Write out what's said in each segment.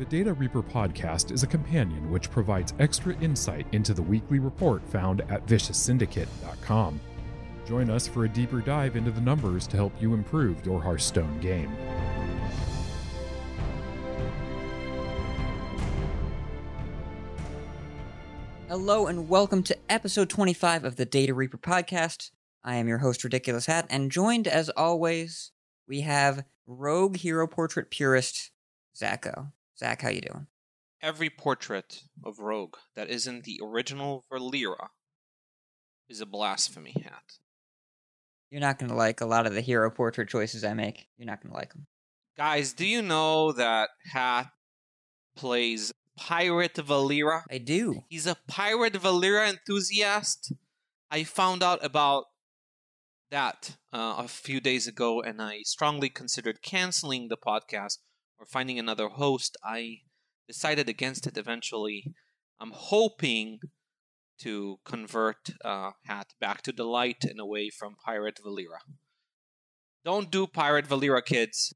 The Data Reaper podcast is a companion which provides extra insight into the weekly report found at vicioussyndicate.com. Join us for a deeper dive into the numbers to help you improve your Hearthstone game. Hello and welcome to episode 25 of the Data Reaper podcast. I am your host, Ridiculous Hat, and joined as always, we have rogue hero portrait purist, Zacho. Zach, how you doing? Every portrait of Rogue that isn't the original Valeera is a blasphemy hat. You're not going to like a lot of the hero portrait choices I make. You're not going to like them. Guys, do you know that Hat plays Pirate Valeera? I do. He's a Pirate Valeera enthusiast. I found out about that uh, a few days ago, and I strongly considered canceling the podcast or finding another host. I decided against it eventually. I'm hoping to convert uh, Hat back to the light and away from Pirate Valeera. Don't do Pirate Valeera, kids.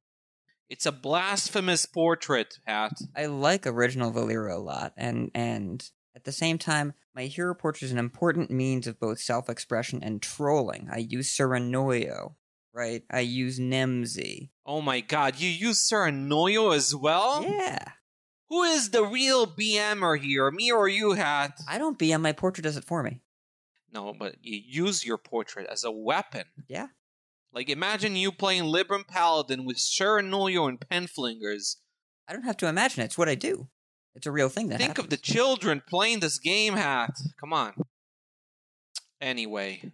It's a blasphemous portrait, Hat. I like original Valeera a lot, and and at the same time, my hero portrait is an important means of both self-expression and trolling. I use Sir Annoy-O, right? I use Nemsy. Oh my god, you use Sir Annoy-O as well? Yeah. Who is the real BMer here, me or you, Hat? I don't BM, my portrait does it for me. No, but you use your portrait as a weapon. Yeah. Like, imagine you playing Libram Paladin with Sir Annoy-O and Pen Flingers. I don't have to imagine it. It's what I do. It's a real thing that Think of the children playing this game, Hat. Come on. Anyway,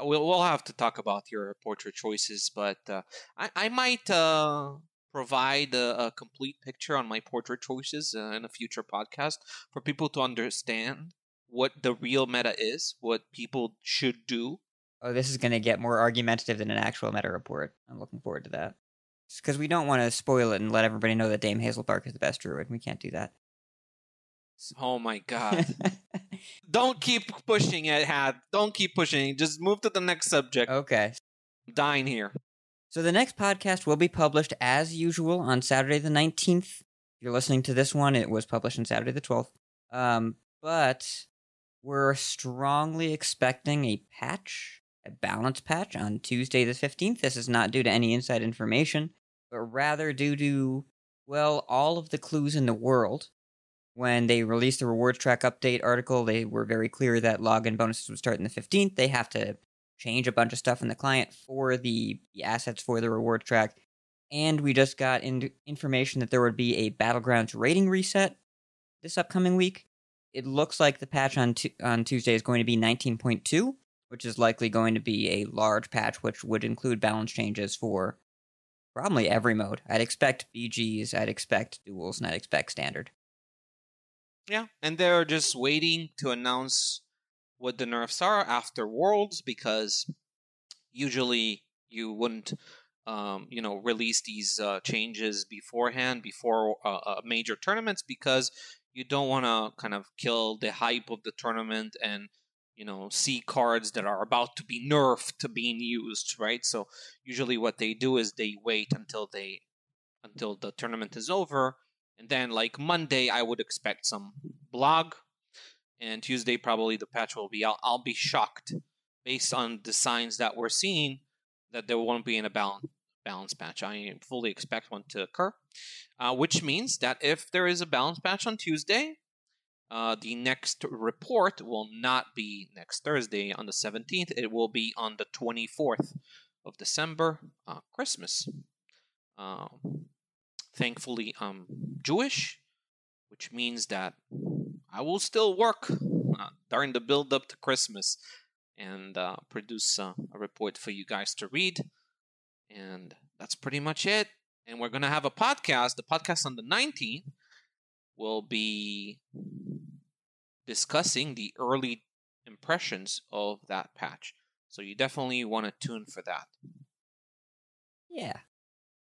uh, we'll we'll have to talk about your portrait choices, but uh, I I might uh, provide a, a complete picture on my portrait choices uh, in a future podcast for people to understand what the real meta is, what people should do. Oh, this is going to get more argumentative than an actual meta report. I'm looking forward to that. Because we don't want to spoil it and let everybody know that Dame Hazelbark is the best druid. We can't do that. Oh my god! Don't keep pushing it, Hat. Don't keep pushing. Just move to the next subject. okay. I'm dying here. So the next podcast will be published as usual on Saturday the 19th. If you're listening to this one, it was published on Saturday the 12th. Um, but we're strongly expecting a patch, a balance patch on Tuesday the 15th. This is not due to any inside information, but rather due to, well, all of the clues in the world. When they released the rewards track update article, they were very clear that login bonuses would start on the 15th. They have to change a bunch of stuff in the client for the, the assets for the reward track. And we just got in, information that there would be a Battlegrounds rating reset this upcoming week. It looks like the patch on, tu- on Tuesday is going to be 19.2, which is likely going to be a large patch, which would include balance changes for probably every mode. I'd expect BGs, I'd expect duels, and I'd expect standard. Yeah, and they're just waiting to announce what the nerfs are after Worlds because usually you wouldn't, um, you know, release these uh, changes beforehand before uh, uh, major tournaments because you don't want to kind of kill the hype of the tournament and you know see cards that are about to be nerfed to being used, right? So usually what they do is they wait until they until the tournament is over and then like Monday, I would expect some blog, and Tuesday probably the patch will be out. I'll be shocked based on the signs that we're seeing that there won't be a balance balance patch. I fully expect one to occur, uh, which means that if there is a balance patch on Tuesday, uh, the next report will not be next Thursday on the 17th. It will be on the 24th of December, uh, Christmas. Um, thankfully I'm Jewish, which means that I will still work uh, during the build up to Christmas and uh, produce uh, a report for you guys to read. And that's pretty much it. And we're going to have a podcast. The podcast on the 19th will be discussing the early impressions of that patch. So you definitely want to tune for that. Yeah.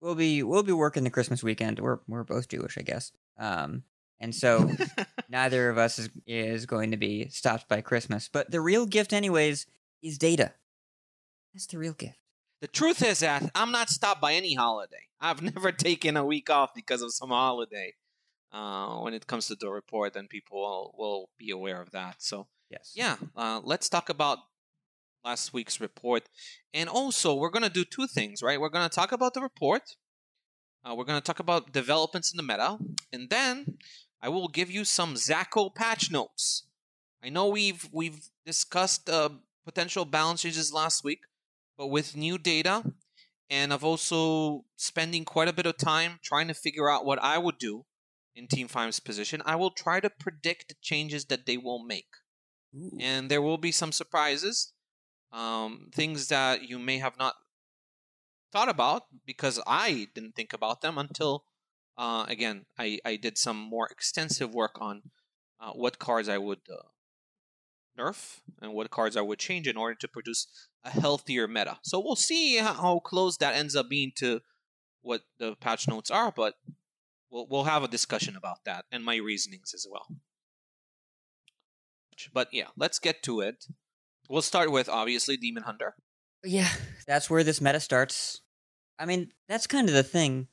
We'll be we'll be working the Christmas weekend. We're we're both Jewish, I guess. Um and so neither of us is is going to be stopped by Christmas. But the real gift anyways is data. That's the real gift. The truth is that I'm not stopped by any holiday. I've never taken a week off because of some holiday. uh, when it comes to the report, then people will, will be aware of that. So Yes. yeah, uh, let's talk about last week's report, and also we're gonna do two things, right? We're gonna talk about the report. Uh, we're gonna talk about developments in the meta, and then I will give you some Zacho patch notes. I know we've we've discussed uh, potential balance changes last week, but with new data, and I've also spending quite a bit of time trying to figure out what I would do in Team 5's position, I will try to predict the changes that they will make. Ooh. And there will be some surprises, um, things that you may have not thought about because I didn't think about them until, uh, again, I, I did some more extensive work on uh, what cards I would uh, nerf and what cards I would change in order to produce a healthier meta. So we'll see how, close that ends up being to what the patch notes are, but we'll we'll have a discussion about that and my reasonings as well. But yeah, let's get to it. We'll start with obviously Demon Hunter. Yeah, that's where this meta starts. I mean, that's kind of the thing.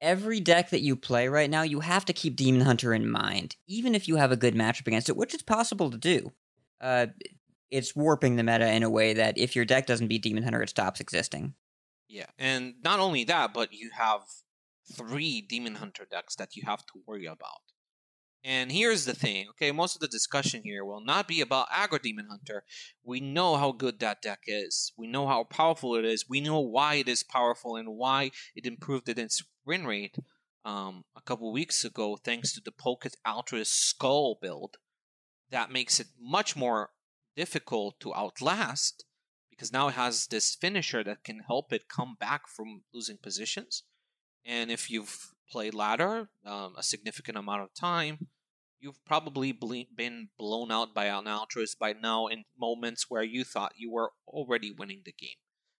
Every deck that you play right now, you have to keep Demon Hunter in mind, even if you have a good matchup against it, which is possible to do. Uh, it's warping the meta in a way that if your deck doesn't beat Demon Hunter, it stops existing. Yeah, and not only that, but you have three Demon Hunter decks that you have to worry about. And here's the thing, okay? Most of the discussion here will not be about Aggro Demon Hunter. We know how good that deck is. We know how powerful it is. We know why it is powerful and why it improved its win rate um, a couple weeks ago, thanks to the Polkelt Altruis Skull build. That makes it much more difficult to outlast because now it has this finisher that can help it come back from losing positions. And if you've played ladder um, a significant amount of time, you've probably ble- been blown out by an Altruis by now in moments where you thought you were already winning the game.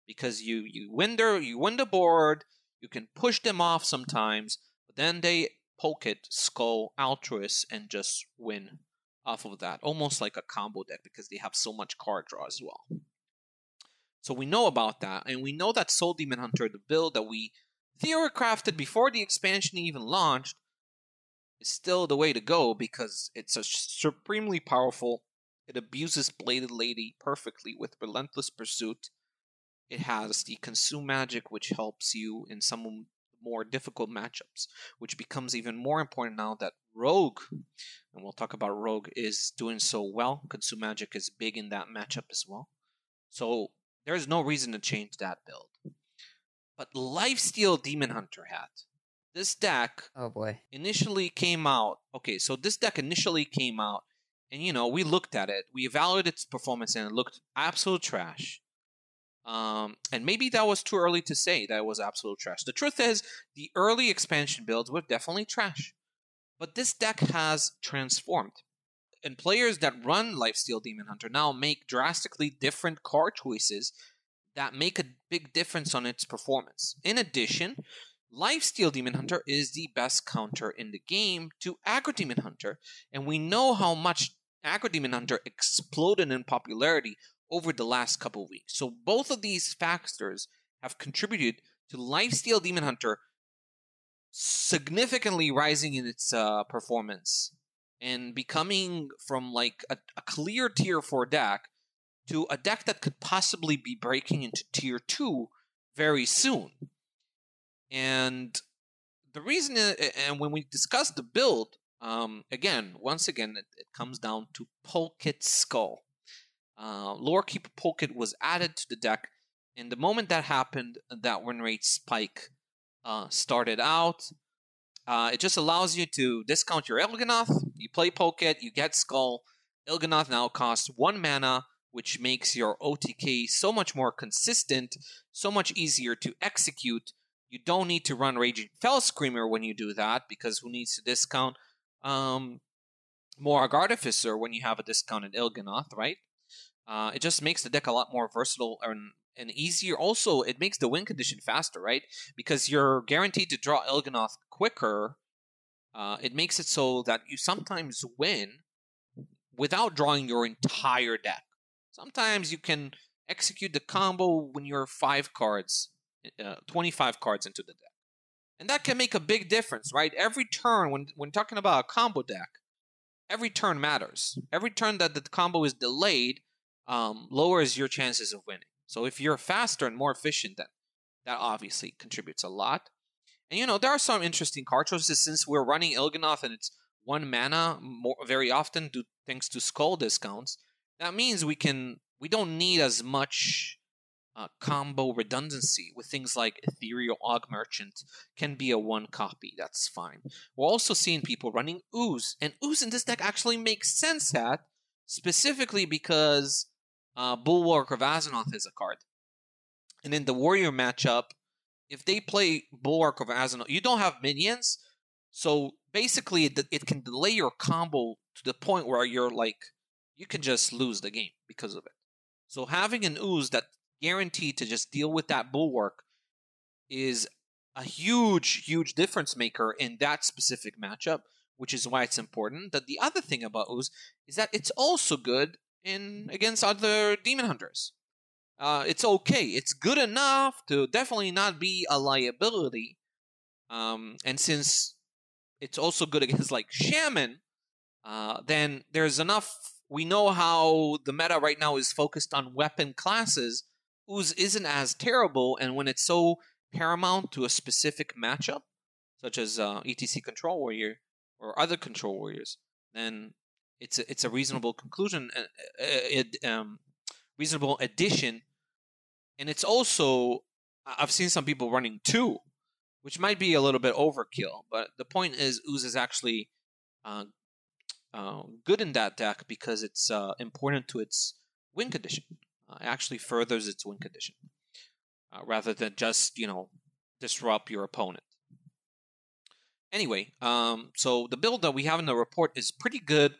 Because you you win the you win the board, you can push them off sometimes, but then they poke it, skull, Altruis, and just win off of that, almost like a combo deck because they have so much card draw as well. So we know about that, and we know that Soul Demon Hunter, the build that we theory-crafted before the expansion even launched, is still the way to go because it's a supremely powerful. It abuses Bladed Lady perfectly with Relentless Pursuit. It has the Consume Magic, which helps you in some more difficult matchups, which becomes even more important now that Rogue, and we'll talk about Rogue, is doing so well. Consume Magic is big in that matchup as well. So there's no reason to change that build. But Lifesteal Demon Hunter Hat. This deck Oh boy. initially came out. Okay, so this deck initially came out, and you know, we looked at it, we evaluated its performance, and it looked absolute trash. Um, and maybe that was too early to say that it was absolute trash. The truth is, the early expansion builds were definitely trash. But this deck has transformed. And players that run Lifesteal Demon Hunter now make drastically different card choices that make a big difference on its performance. In addition, Lifesteal Demon Hunter is the best counter in the game to Aggro Demon Hunter, and we know how much Aggro Demon Hunter exploded in popularity over the last couple weeks. So both of these factors have contributed to Lifesteal Demon Hunter significantly rising in its uh, performance and becoming from like a, a clear tier 4 deck to a deck that could possibly be breaking into tier 2 very soon. And the reason, and when we discuss the build, um, again, once again, it, it comes down to Polkelt Skull. Uh, Lorekeeper Polkelt was added to the deck, and the moment that happened, that win rate spike uh, started out. Uh, it just allows you to discount your Il'gynoth. You play Polkelt, you get Skull. Il'gynoth now costs one mana, which makes your OTK so much more consistent, so much easier to execute. You don't need to run Raging Felscreamer when you do that, because who needs to discount um, Mo'arg Artificer when you have a discounted Il'gynoth, right? Uh, it just makes the deck a lot more versatile and, and easier. Also, it makes the win condition faster, right? Because you're guaranteed to draw Il'gynoth quicker. Uh, it makes it so that you sometimes win without drawing your entire deck. Sometimes you can execute the combo when you're five cards, uh, 25 cards into the deck. And that can make a big difference, right? Every turn, when, when talking about a combo deck, every turn matters. Every turn that the combo is delayed um, lowers your chances of winning. So if you're faster and more efficient, then that obviously contributes a lot. And you know, there are some interesting card choices since we're running Il'gynoth and it's one mana more, very often due thanks to skull discounts. That means we can we don't need as much uh, combo redundancy with things like Ethereal Augmerchant can be a one copy. That's fine. We're also seeing people running Ooze, and Ooze in this deck actually makes sense at specifically because uh, Bulwark of Azzinoth is a card. And in the Warrior matchup, if they play Bulwark of Azzinoth, you don't have minions, so basically it, it can delay your combo to the point where you're like, you can just lose the game because of it. So having an ooze that guaranteed to just deal with that bulwark is a huge, huge difference maker in that specific matchup, which is why it's important. That the other thing about ooze is that it's also good in against other demon hunters. Uh, it's okay. It's good enough to definitely not be a liability. Um, and since it's also good against like shaman, uh, then there's enough. We know how the meta right now is focused on weapon classes. Ooze isn't as terrible, and when it's so paramount to a specific matchup, such as uh, ETC Control Warrior or other Control Warriors, then it's a, it's a reasonable conclusion, uh, it, um, reasonable addition, and it's also I've seen some people running two, which might be a little bit overkill. But the point is, Ooze is actually uh, uh, good in that deck because it's uh, important to its win condition. Uh, it actually furthers its win condition uh, rather than just you know disrupt your opponent. Anyway, um, so the build that we have in the report is pretty good.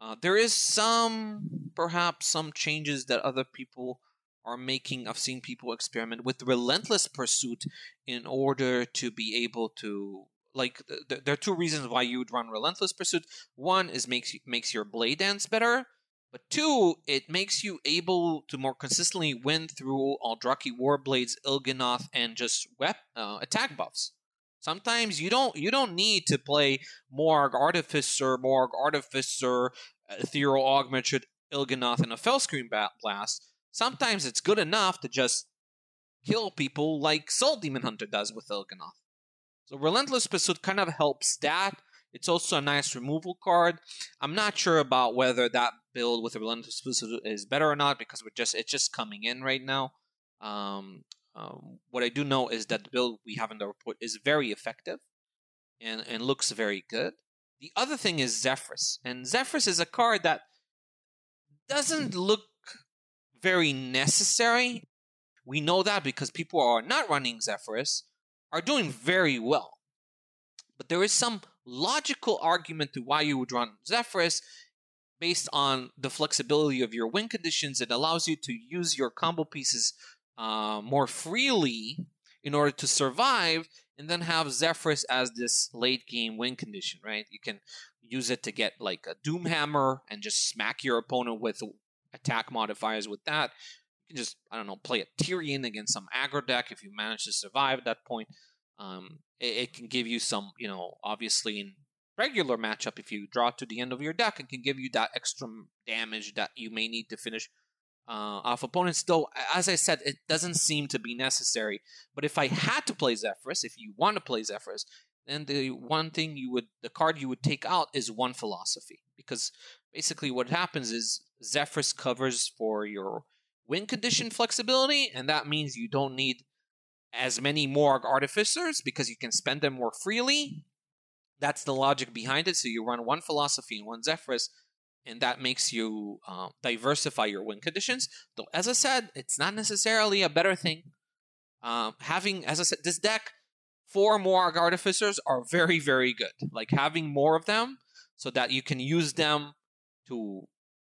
Uh, there is some, perhaps, some changes that other people are making. I've seen people experiment with relentless pursuit in order to be able to like th- there are two reasons why you would run relentless pursuit. One is makes makes your blade dance better but two it makes you able to more consistently win through Aldrachi Warblades Il'gynoth and just wep- uh, attack buffs. Sometimes you don't you don't need to play Mo'arg artificer Mo'arg artificer ethereal Augmerchant Il'gynoth and a felscream blast. Sometimes it's good enough to just kill people like soul demon hunter does with Il'gynoth so Relentless Pursuit kind of helps that. It's also a nice removal card. I'm not sure about whether that build with Relentless Pursuit is better or not because we're just it's just coming in right now. Um, um, what I do know is that the build we have in the report is very effective and, and looks very good. The other thing is Zephyrus. And Zephyrus is a card that doesn't look very necessary. We know that because people are not running Zephrys are doing very well. But there is some logical argument to why you would run Zephrys based on the flexibility of your win conditions. It allows you to use your combo pieces uh, more freely in order to survive, and then have Zephrys as this late game win condition, right? You can use it to get like a Doomhammer and just smack your opponent with attack modifiers with that just I don't know play a Tyrion against some aggro deck if you manage to survive at that point. Um, it, it, can give you some you know obviously in regular matchup if you draw to the end of your deck it can give you that extra damage that you may need to finish uh, off opponents. Though as I said, it doesn't seem to be necessary. But if I had to play Zephyrus, if you want to play Zephyrus, then the one thing you would the card you would take out is one Felosophy because basically what happens is Zephyrus covers for your win condition flexibility, and that means you don't need as many Mo'arg artificers because you can spend them more freely. That's the logic behind it. So you run one Felosophy and one Zephyrus, and that makes you uh, diversify your win conditions. Though, as I said, it's not necessarily a better thing. Um, having, as I said, this deck, four Morg artificers are very, very good. Like having more of them so that you can use them to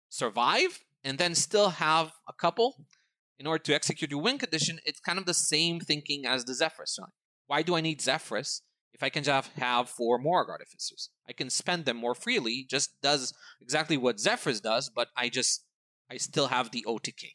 survive and then still have a couple in order to execute your win condition, it's kind of the same thinking as the Zephrys. Right? Why do I need Zephrys if I can just have four Mo'arg Artificers? I can spend them more freely, just does exactly what Zephrys does, but I just, I still have the OTK.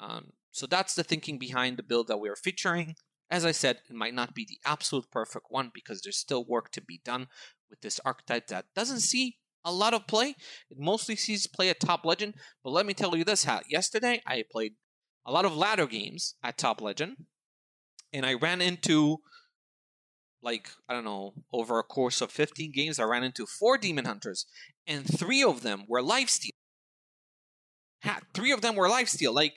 Um, so that's the thinking behind the build that we're featuring. As I said, it might not be the absolute perfect one because there's still work to be done with this archetype that doesn't see a lot of play. It mostly sees play at Top Legend. But let me tell you this: how yesterday I played a lot of ladder games at Top Legend, and I ran into like I don't know over a course of 15 games, I ran into four demon hunters, and three of them were lifesteal. Three of them were lifesteal. Like,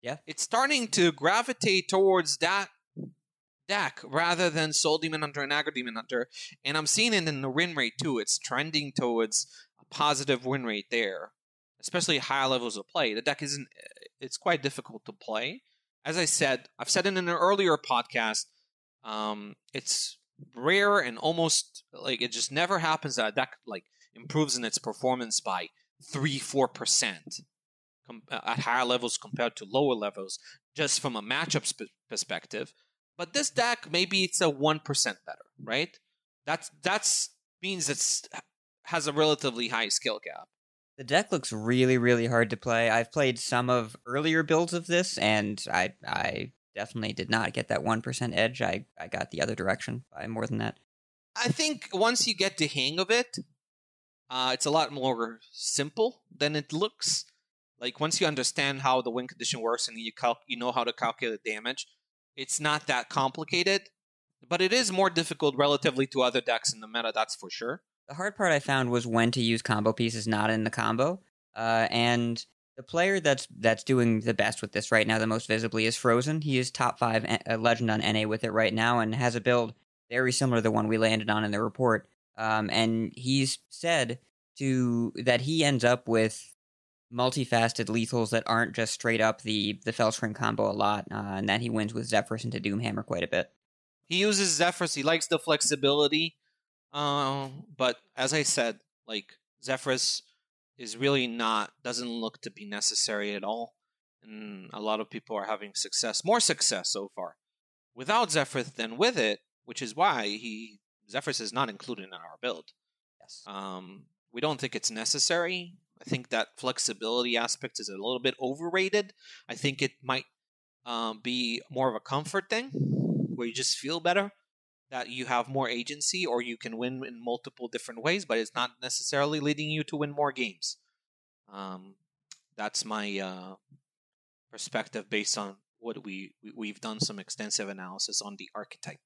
yeah, it's starting to gravitate towards that deck rather than Soul Demon Hunter and Aggro Demon Hunter, and I'm seeing it in the win rate too. It's trending towards a positive win rate there, especially higher levels of play. The deck isn't. It's quite difficult to play. As I said, I've said in an earlier podcast. Um, it's rare and almost like it just never happens that a deck like improves in its performance by three four percent uh, at higher levels compared to lower levels just from a matchup sp- perspective but this deck maybe it's a 1% better right that's that's means it's has a relatively high skill gap the deck looks really really hard to play i've played some of earlier builds of this and i i definitely did not get that 1% edge. I, I got the other direction by more than that. I think once you get the hang of it, uh, it's a lot more simple than it looks. Like once you understand how the win condition works and you cal- you know how to calculate damage, it's not that complicated. But it is more difficult relatively to other decks in the meta. That's for sure. The hard part I found was when to use combo pieces not in the combo, uh, and the player that's that's doing the best with this right now, the most visibly, is Frozen. He is top five a legend on NA with it right now, and has a build very similar to the one we landed on in the report. Um, and he's said to that he ends up with multifaceted lethals that aren't just straight up the the Felstring combo a lot, uh, and that he wins with Zephrys into Doomhammer quite a bit. He uses Zephrys. He likes the flexibility, uh, but as I said, like Zephrys is really not doesn't look to be necessary at all. And a lot of people are having success, more success so far, without Zephrys than with it, which is why he Zephrys is not included in our build. Yes. Um, we don't think it's necessary. I think that flexibility aspect is a little bit overrated. I think it might um, be more of a comfort thing where you just feel better that you have more agency or you can win in multiple different ways, but it's not necessarily leading you to win more games. Um, that's my uh, perspective based on what we, we have done some extensive analysis on the archetype.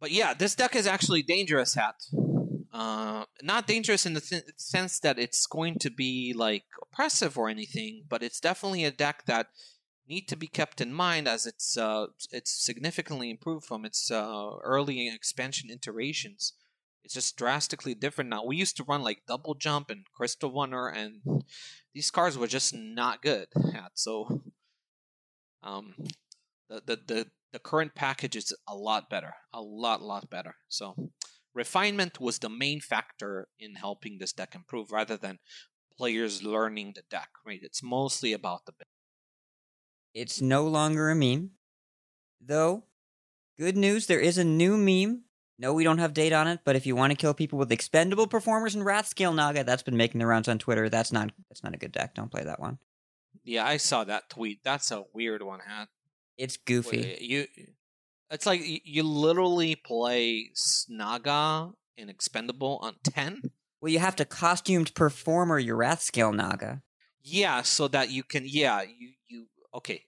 But yeah, this deck is actually dangerous. Hat, uh, not dangerous in the th- sense that it's going to be like oppressive or anything, but it's definitely a deck that need to be kept in mind as it's uh, it's significantly improved from its uh, early expansion iterations. It's just drastically different now. We used to run like double jump and crystal runner, and these cards were just not good. at. So, um, the the the the current package is a lot better, a lot lot better. So, refinement was the main factor in helping this deck improve, rather than players learning the deck. Right? It's mostly about the it's no longer a meme. Though, good news, there is a new meme. No, we don't have date on it, but if you want to kill people with expendable performers and Wrathscale Naga, that's been making the rounds on Twitter. That's not that's not a good deck. Don't play that one. Yeah, I saw that tweet. That's a weird one, hat. It's goofy. Wait, you it's like you literally play Snaga in expendable on 10? Well, you have to costumed performer your Wrathscale Naga. Yeah, so that you can yeah, you you okay.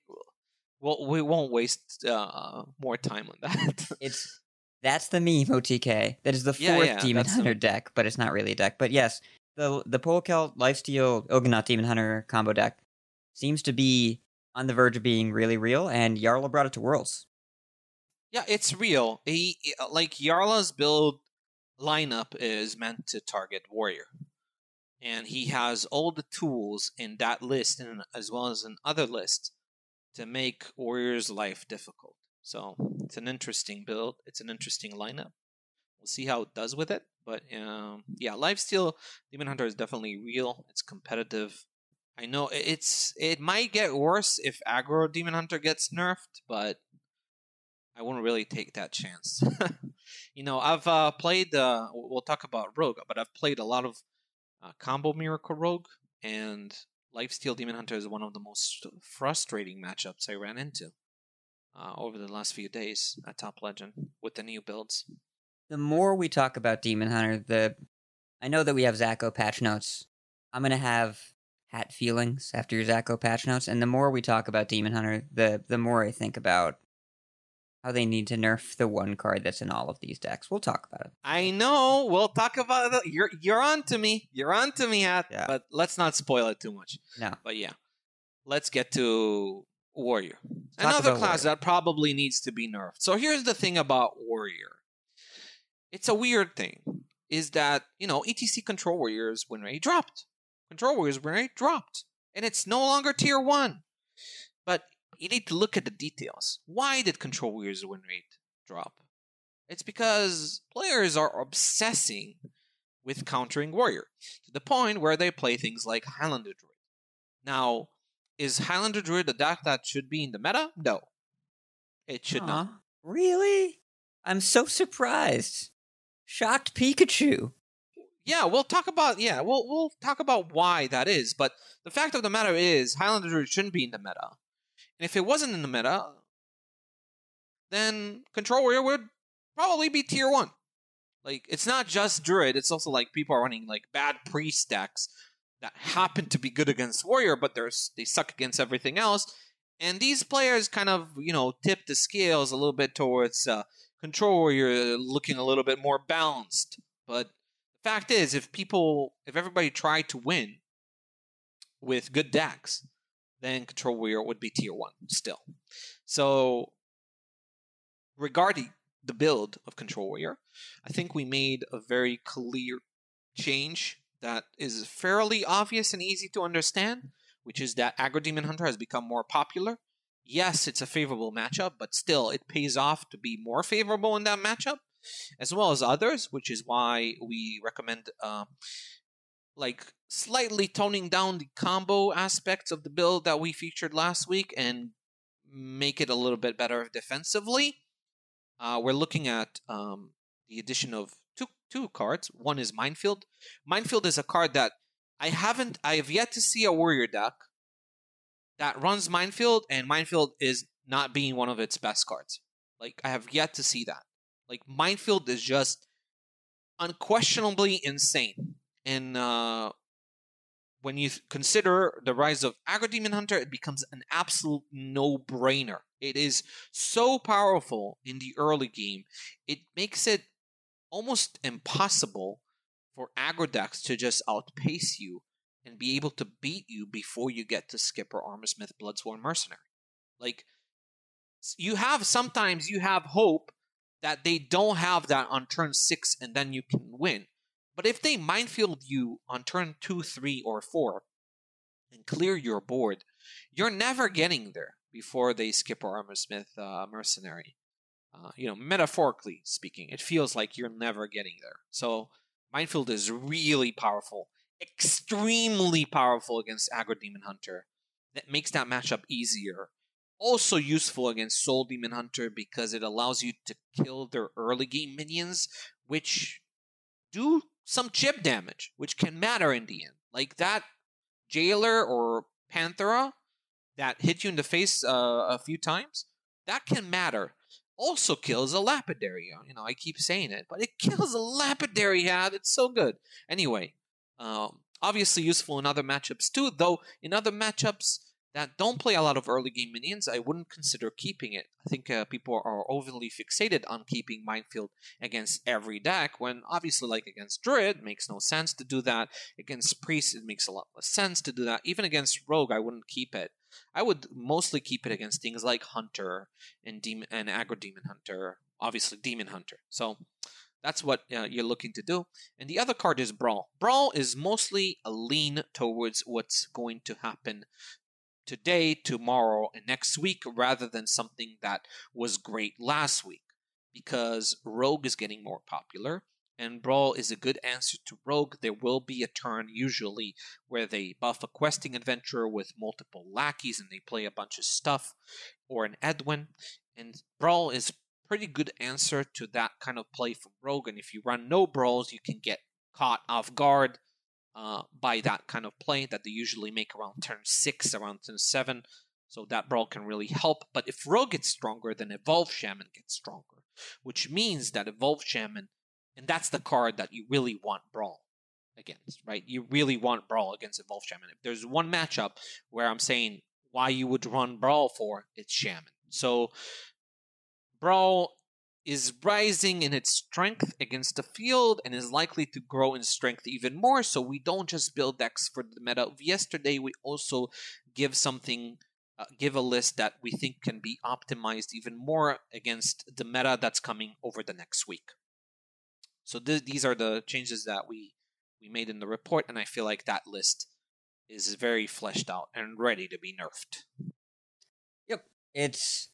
Well, we won't waste uh, more time on that. it's that's the meme OTK. That is the fourth yeah, yeah, Demon Hunter the... deck, but it's not really a deck. But yes, the the Polkelt Lifesteal Il'gynoth Demon Hunter combo deck seems to be on the verge of being really real, and Jarla brought it to Worlds. Yeah, it's real. He like Jarla's build lineup is meant to target warrior. And he has all the tools in that list and as well as in other lists to make warrior's life difficult. So it's an interesting build. It's an interesting lineup. We'll see how it does with it but um, yeah lifesteal demon hunter is definitely real. It's competitive. I know it's it might get worse if aggro demon hunter gets nerfed but i wouldn't really take that chance you know i've uh, played uh, we'll talk about rogue but i've played a lot of uh, combo Miracle Rogue, and Lifesteal Demon Hunter is one of the most frustrating matchups I ran into. uh, over the last few days at Top Legend with the new builds. The more we talk about Demon Hunter, the I know that we have Zacho patch notes. I'm gonna have hat feelings after your Zacho patch notes, and the more we talk about Demon Hunter, the the more I think about how they need to nerf the one card that's in all of these decks. We'll talk about it. I know. We'll talk about it. You're you're on to me. You're on to me, Hat. Yeah. But let's not spoil it too much. No. But yeah, let's get to Warrior. Talk Another class Warrior. that probably needs to be nerfed. So here's the thing about Warrior. It's a weird thing. Is that you know ETC Control Warriors win rate dropped. Control Warriors win rate dropped, and it's no longer tier one. You need to look at the details. Why did Control Warriors win rate drop? It's because players are obsessing with countering Warrior to the point where they play things like Highlander Druid. Now, is Highlander Druid a deck that should be in the meta? No. It should not. Really? I'm so surprised. Shocked Pikachu. Yeah, we'll talk about yeah, we'll we'll talk about why that is, but the fact of the matter is Highlander Druid shouldn't be in the meta. And if it wasn't in the meta, then Control Warrior would probably be tier one. Like it's not just Druid, it's also like people are running like bad priest decks that happen to be good against Warrior, but they're they suck against everything else. And these players kind of, you know, tip the scales a little bit towards uh, Control Warrior looking a little bit more balanced. But the fact is, if people, if everybody tried to win with good decks, then Control Warrior would be tier one still. So, regarding the build of Control Warrior, I think we made a very clear change that is fairly obvious and easy to understand, which is that Agro Demon Hunter has become more popular. Yes, it's a favorable matchup, but still, it pays off to be more favorable in that matchup, as well as others, which is why we recommend uh, like slightly toning down the combo aspects of the build that we featured last week and make it a little bit better defensively. Uh, we're looking at um, the addition of two two cards. One is Minefield. Minefield is a card that I haven't, I have yet to see a warrior deck that runs Minefield, and Minefield is not being one of its best cards. Like I have yet to see that. Like Minefield is just unquestionably insane. And uh, when you consider the rise of Agro Demon Hunter, it becomes an absolute no-brainer. It is so powerful in the early game, it makes it almost impossible for aggro decks to just outpace you and be able to beat you before you get to Skipper, Armorsmith, Bloodsworn, Mercenary. Like you have sometimes you have hope that they don't have that on turn six and then you can win. But if they minefield you on turn two, three, or four and clear your board, you're never getting there before they skip or Armorsmith uh, Mercenary. Uh, you know, metaphorically speaking, it feels like you're never getting there. So Minefield is really powerful, extremely powerful against Agro Demon Hunter. That makes that matchup easier. Also useful against Soul Demon Hunter because it allows you to kill their early game minions, which do some chip damage, which can matter in the end. Like that Jailer or Panthera that hit you in the face uh, a few times, that can matter. Also kills a lapidary. You know, I keep saying it, but it kills a lapidary. Yeah, it's so good. Anyway, um, obviously useful in other matchups too. Though in other matchups that don't play a lot of early game minions, I wouldn't consider keeping it. I think uh, people are overly fixated on keeping Minefield against every deck, when obviously, like against Druid, it makes no sense to do that. Against Priest, it makes a lot less sense to do that. Even against Rogue, I wouldn't keep it. I would mostly keep it against things like Hunter and Demon and Agro Demon Hunter, obviously Demon Hunter. So that's what uh, you're looking to do. And the other card is Brawl. Brawl is mostly a lean towards what's going to happen today, tomorrow, and next week, rather than something that was great last week. Because Rogue is getting more popular, and Brawl is a good answer to Rogue. There will be a turn, usually, where they buff a questing adventurer with multiple lackeys and they play a bunch of stuff, or an Edwin. And Brawl is pretty good answer to that kind of play from Rogue. And if you run no Brawls, you can get caught off guard uh, by that kind of play that they usually make around turn six, around turn seven. So that Brawl can really help. But if Rogue gets stronger, then Evolve Shaman gets stronger, which means that Evolve Shaman, and that's the card that you really want Brawl against, right? You really want Brawl against Evolve Shaman. If there's one matchup where I'm saying why you would run Brawl for, it's Shaman. So Brawl is rising in its strength against the field and is likely to grow in strength even more. So we don't just build decks for the meta of yesterday, we also give something. Uh, give a list that we think can be optimized even more against the meta that's coming over the next week. So th- these are the changes that we we made in the report, and I feel like that list is very fleshed out and ready to be nerfed. Yep. It's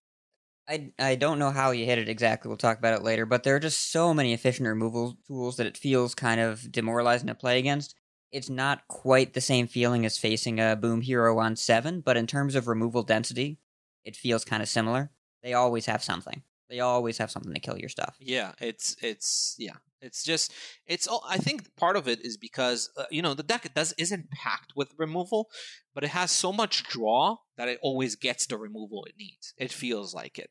I I don't know how you hit it exactly. We'll talk about it later, but there are just so many efficient removal tools that it feels kind of demoralizing to play against. It's not quite the same feeling as facing a boom hero on 7, but in terms of removal density, it feels kind of similar. They always have something. They always have something to kill your stuff. Yeah, it's it's yeah, it's just it's all. I think part of it is because uh, you know the deck does isn't packed with removal, but it has so much draw that it always gets the removal it needs. It feels like it.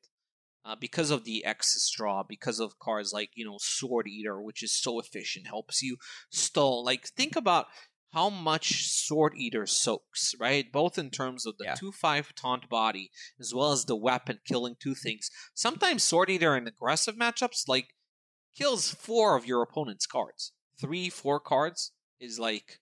Uh, because of the excess draw, because of cards like you know Sword Eater, which is so efficient, helps you stall. Like think about how much Sword Eater soaks, right? Both in terms of the Yeah. 2 5 taunt body as well as the weapon killing two things. Sometimes Sword Eater in aggressive matchups, like, kills four of your opponent's cards. Three, four cards is like,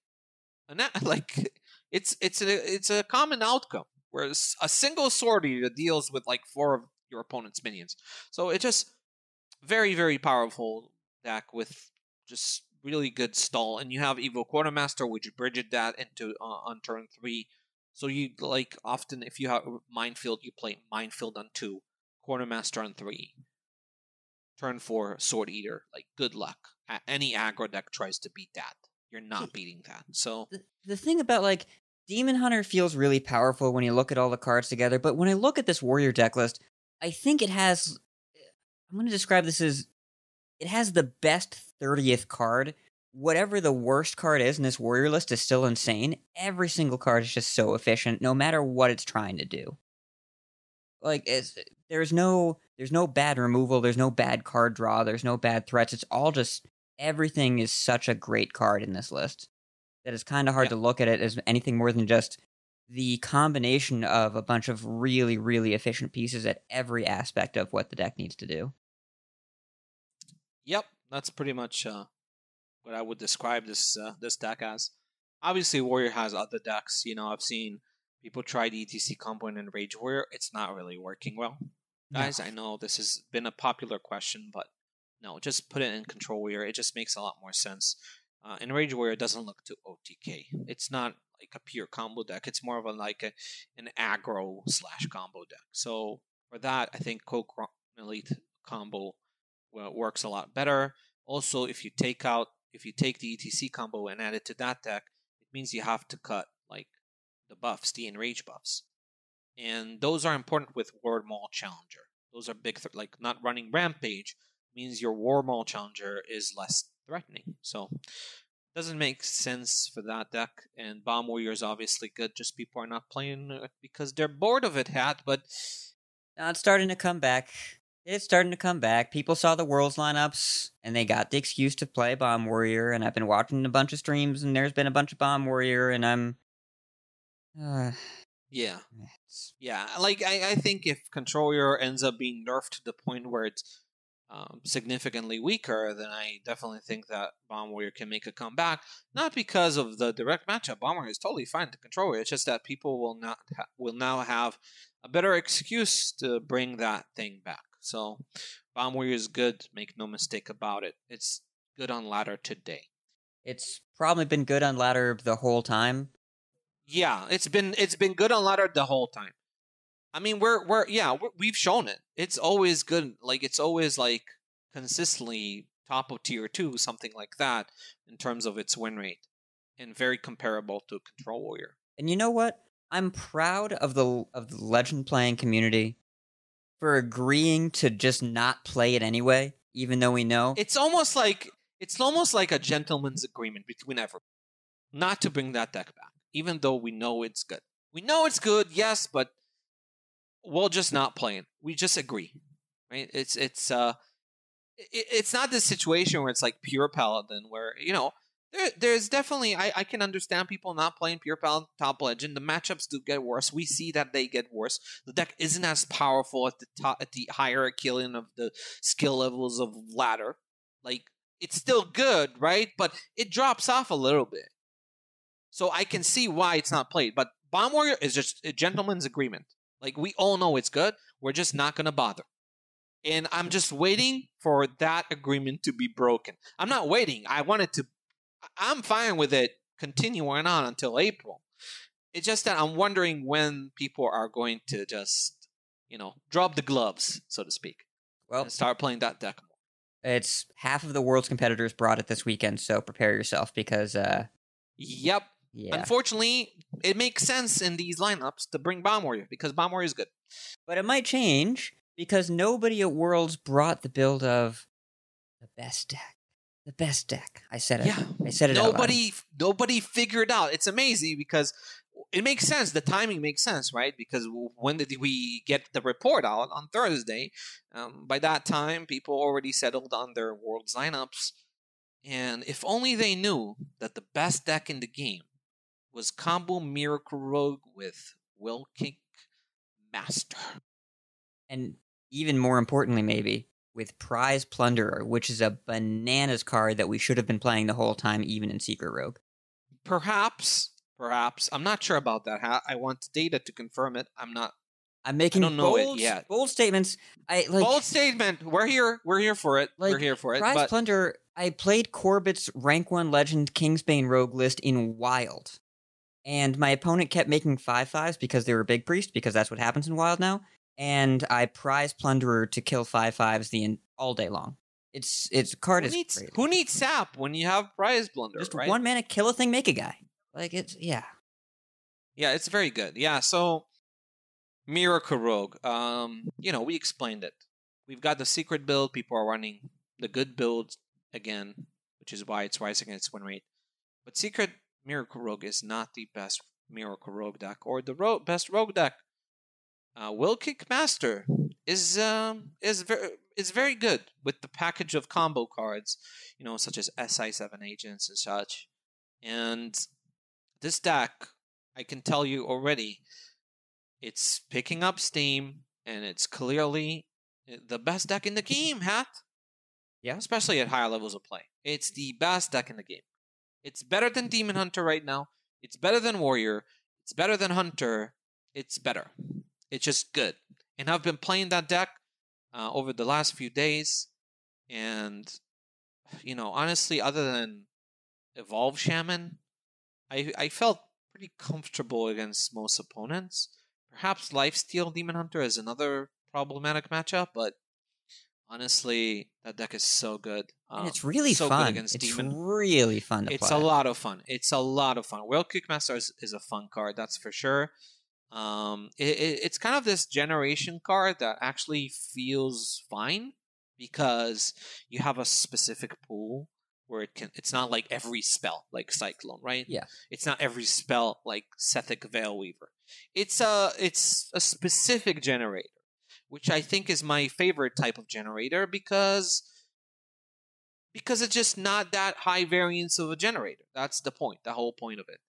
like it's it's a it's a common outcome. Whereas a single Sword Eater deals with like four of your opponent's minions. So it just very very powerful deck with just really good stall, and you have Evo Quartermaster, which bridged that into uh, on turn three. So you like often if you have Minefield, you play Minefield on two, Quartermaster on three. Turn four, Sword Eater. Like good luck. Any aggro deck tries to beat that. You're not beating that. So the, the thing about like Demon Hunter feels really powerful when you look at all the cards together, but when I look at this warrior deck list, I think it has I'm going to describe this as it has the best 30th card. Whatever the worst card is in this warrior list is still insane. Every single card is just so efficient no matter what it's trying to do. Like it's, there's no there's no bad removal, there's no bad card draw, there's no bad threats. It's all just everything is such a great card in this list that it's kind of hard Yeah. to look at it as anything more than just the combination of a bunch of really, really efficient pieces at every aspect of what the deck needs to do. Yep, that's pretty much uh, what I would describe this uh, this deck as. Obviously, Warrior has other decks. You know, I've seen people try the ETC combo and Rage Warrior. It's not really working well, guys. I know this has been a popular question, but no, just put it in Control Warrior. It just makes a lot more sense. Uh, in Rage Warrior, doesn't look too OTK. It's not like a pure combo deck. It's more of a like a, an aggro slash combo deck. So for that, I think Coke Elite combo works a lot better. Also, if you take out if you take the ETC combo and add it to that deck, it means you have to cut like the buffs, the enrage buffs, and those are important with Warmaul Challenger. Those are big, th- like not running Rampage means your Warmaul Challenger is less threatening. So doesn't make sense for that deck. And Bomb Warrior is obviously good. Just people are not playing it because they're bored of it. Hat, but it's starting to come back. It's starting to come back. People saw the Worlds lineups and they got the excuse to play Bomb Warrior. And I've been watching a bunch of streams and there's been a bunch of Bomb Warrior and I'm. Uh, yeah, Yeah, like I, I think if Controller ends up being nerfed to the point where it's um, significantly weaker, then I definitely think that Bomb Warrior can make a comeback. Not because of the direct matchup. Bomb Warrior is totally fine to Controller. It's just that people will not ha- will now have a better excuse to bring that thing back. So Bomb Warrior is good. Make no mistake about it. It's good on ladder today. it's probably been good on ladder the whole time. Yeah, it's been it's been good on ladder the whole time. I mean, we're we're yeah we're, we've shown it. It's always good. Like it's always like consistently top of tier two, something like that, in terms of its win rate, and very comparable to Control Warrior. And you know what? I'm proud of the of the legend playing community for agreeing to just not play it anyway, even though we know It's almost like it's almost like a gentleman's agreement between everyone, not to bring that deck back, even though we know it's good. We know it's good, yes, but we'll just not play it. We just agree, right? It's it's uh, it, it's not this situation where it's like pure paladin, where you know there, there's definitely I, I can understand people not playing pure paladin top legend. The matchups do get worse. We see that they get worse. The deck isn't as powerful at the top at the higher hierarchy of the skill levels of ladder. Like it's still good, right? But it drops off a little bit. So I can see why it's not played. But Bomb Warrior is just a gentleman's agreement. Like we all know it's good. We're just not gonna bother. And I'm just waiting for that agreement to be broken. I'm not waiting. I wanted to I'm fine with it continuing on until April. It's just that I'm wondering when people are going to just, you know, drop the gloves, so to speak. Well, start playing that deck more. It's half of the world's competitors brought it this weekend, so prepare yourself because uh Yep. yeah. Unfortunately, it makes sense in these lineups to bring Bomb Warrior because Bomb Warrior is good. But it might change because nobody at Worlds brought the build of the best deck. The best deck. I said it. Yeah. I said it. Nobody nobody figured out. It's amazing because it makes sense. The timing makes sense, right? Because when did we get the report out on Thursday? Um, by that time, people already settled on their world's lineups, and if only they knew that the best deck in the game was combo Miracle Rogue with Will Kick Master. and even more importantly, maybe with Prize Plunderer, which is a bananas card that we should have been playing the whole time, even in Secret Rogue. Perhaps, perhaps I'm not sure about that. Ha- I want data to confirm it. I'm not. I'm making don't know it bold, bold statements. I like Bold statement. We're here. We're here for it. Like, We're here for it. Prize but Plunderer. I played Corbett's rank one legend Kingsbane Rogue list in Wild, and my opponent kept making five fives because they were big priest because that's what happens in Wild now. And I prize Plunderer to kill five fives the in, all day long. It's it's card who is needs who needs sap when you have Prize Plunderer? just right? one mana kill a thing make a guy. Like it's yeah. Yeah, it's very good. Yeah, so Miracle Rogue. Um, you know, we explained it. We've got the secret build. People are running the good build again, which is why it's rising its win rate. But Secret Miracle Rogue is not the best Miracle Rogue deck or the ro- best Rogue deck. Uh, Whirlkick Master is um is very is very good with the package of combo cards, you know, such as SI seven agents and such. And this deck, I can tell you already, it's picking up steam, and it's clearly eh, the best deck in the game, Hat. Yeah. Especially at higher levels of play. It's the best deck in the game. It's better than Demon Hunter right now. It's better than Warrior. It's better than Hunter. It's better. It's just good. And I've been playing that deck uh, over the last few days. And, you know, honestly, other than Evolve Shaman, I, I felt pretty comfortable against most opponents. Perhaps Lifesteal Demon Hunter is another problematic matchup, but honestly, that deck is so good. Um, it's really so good fun. against It's Demon. really fun to It's play. a lot of fun. It's a lot of fun. Whirlkick Master is, is a fun card, that's for sure. Um, it, it, it's kind of this generation card that actually feels fine because you have a specific pool where it can. It's not like every spell like Cyclone, right? Yeah. It's not every spell like Sethekk Veilweaver. It's a it's a specific generator, which I think is my favorite type of generator because because it's just not that high variance of a generator. That's the point, the whole point of it.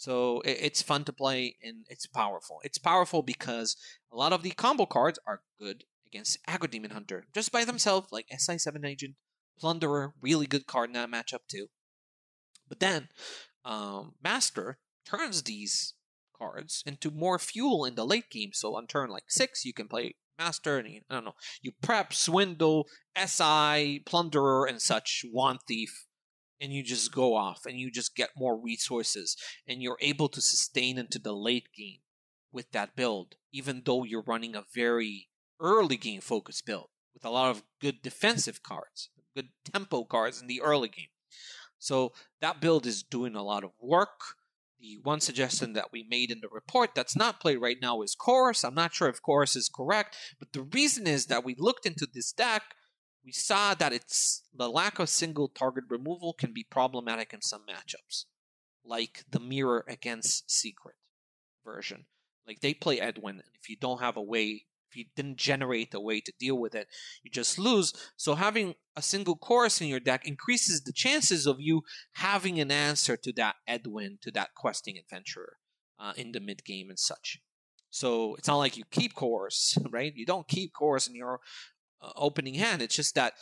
So it, it's fun to play and it's powerful. It's powerful because a lot of the combo cards are good against Aggro Demon Hunter just by themselves, like SI7 Agent, Plunderer, really good card in that matchup too. But then um, Master turns these cards into more fuel in the late game. So on turn like six, you can play Master and I don't know, you prep, swindle, SI, Plunderer, and such, Wand Thief, and you just go off and you just get more resources and you're able to sustain into the late game with that build, even though you're running a very early game focused build with a lot of good defensive cards, good tempo cards in the early game. So that build is doing a lot of work. The one suggestion that we made in the report that's not played right now is Chorus. I'm not sure if Chorus is correct, but the reason is that we looked into this deck we saw that it's the lack of single target removal can be problematic in some matchups, like the mirror against secret version. Like they play Edwin, and if you don't have a way, if you didn't generate a way to deal with it, you just lose. So having a single chorus in your deck increases the chances of you having an answer to that Edwin, to that questing adventurer uh, in the mid game and such. So it's not like you keep chorus, right? You don't keep chorus in your opening hand. It's just that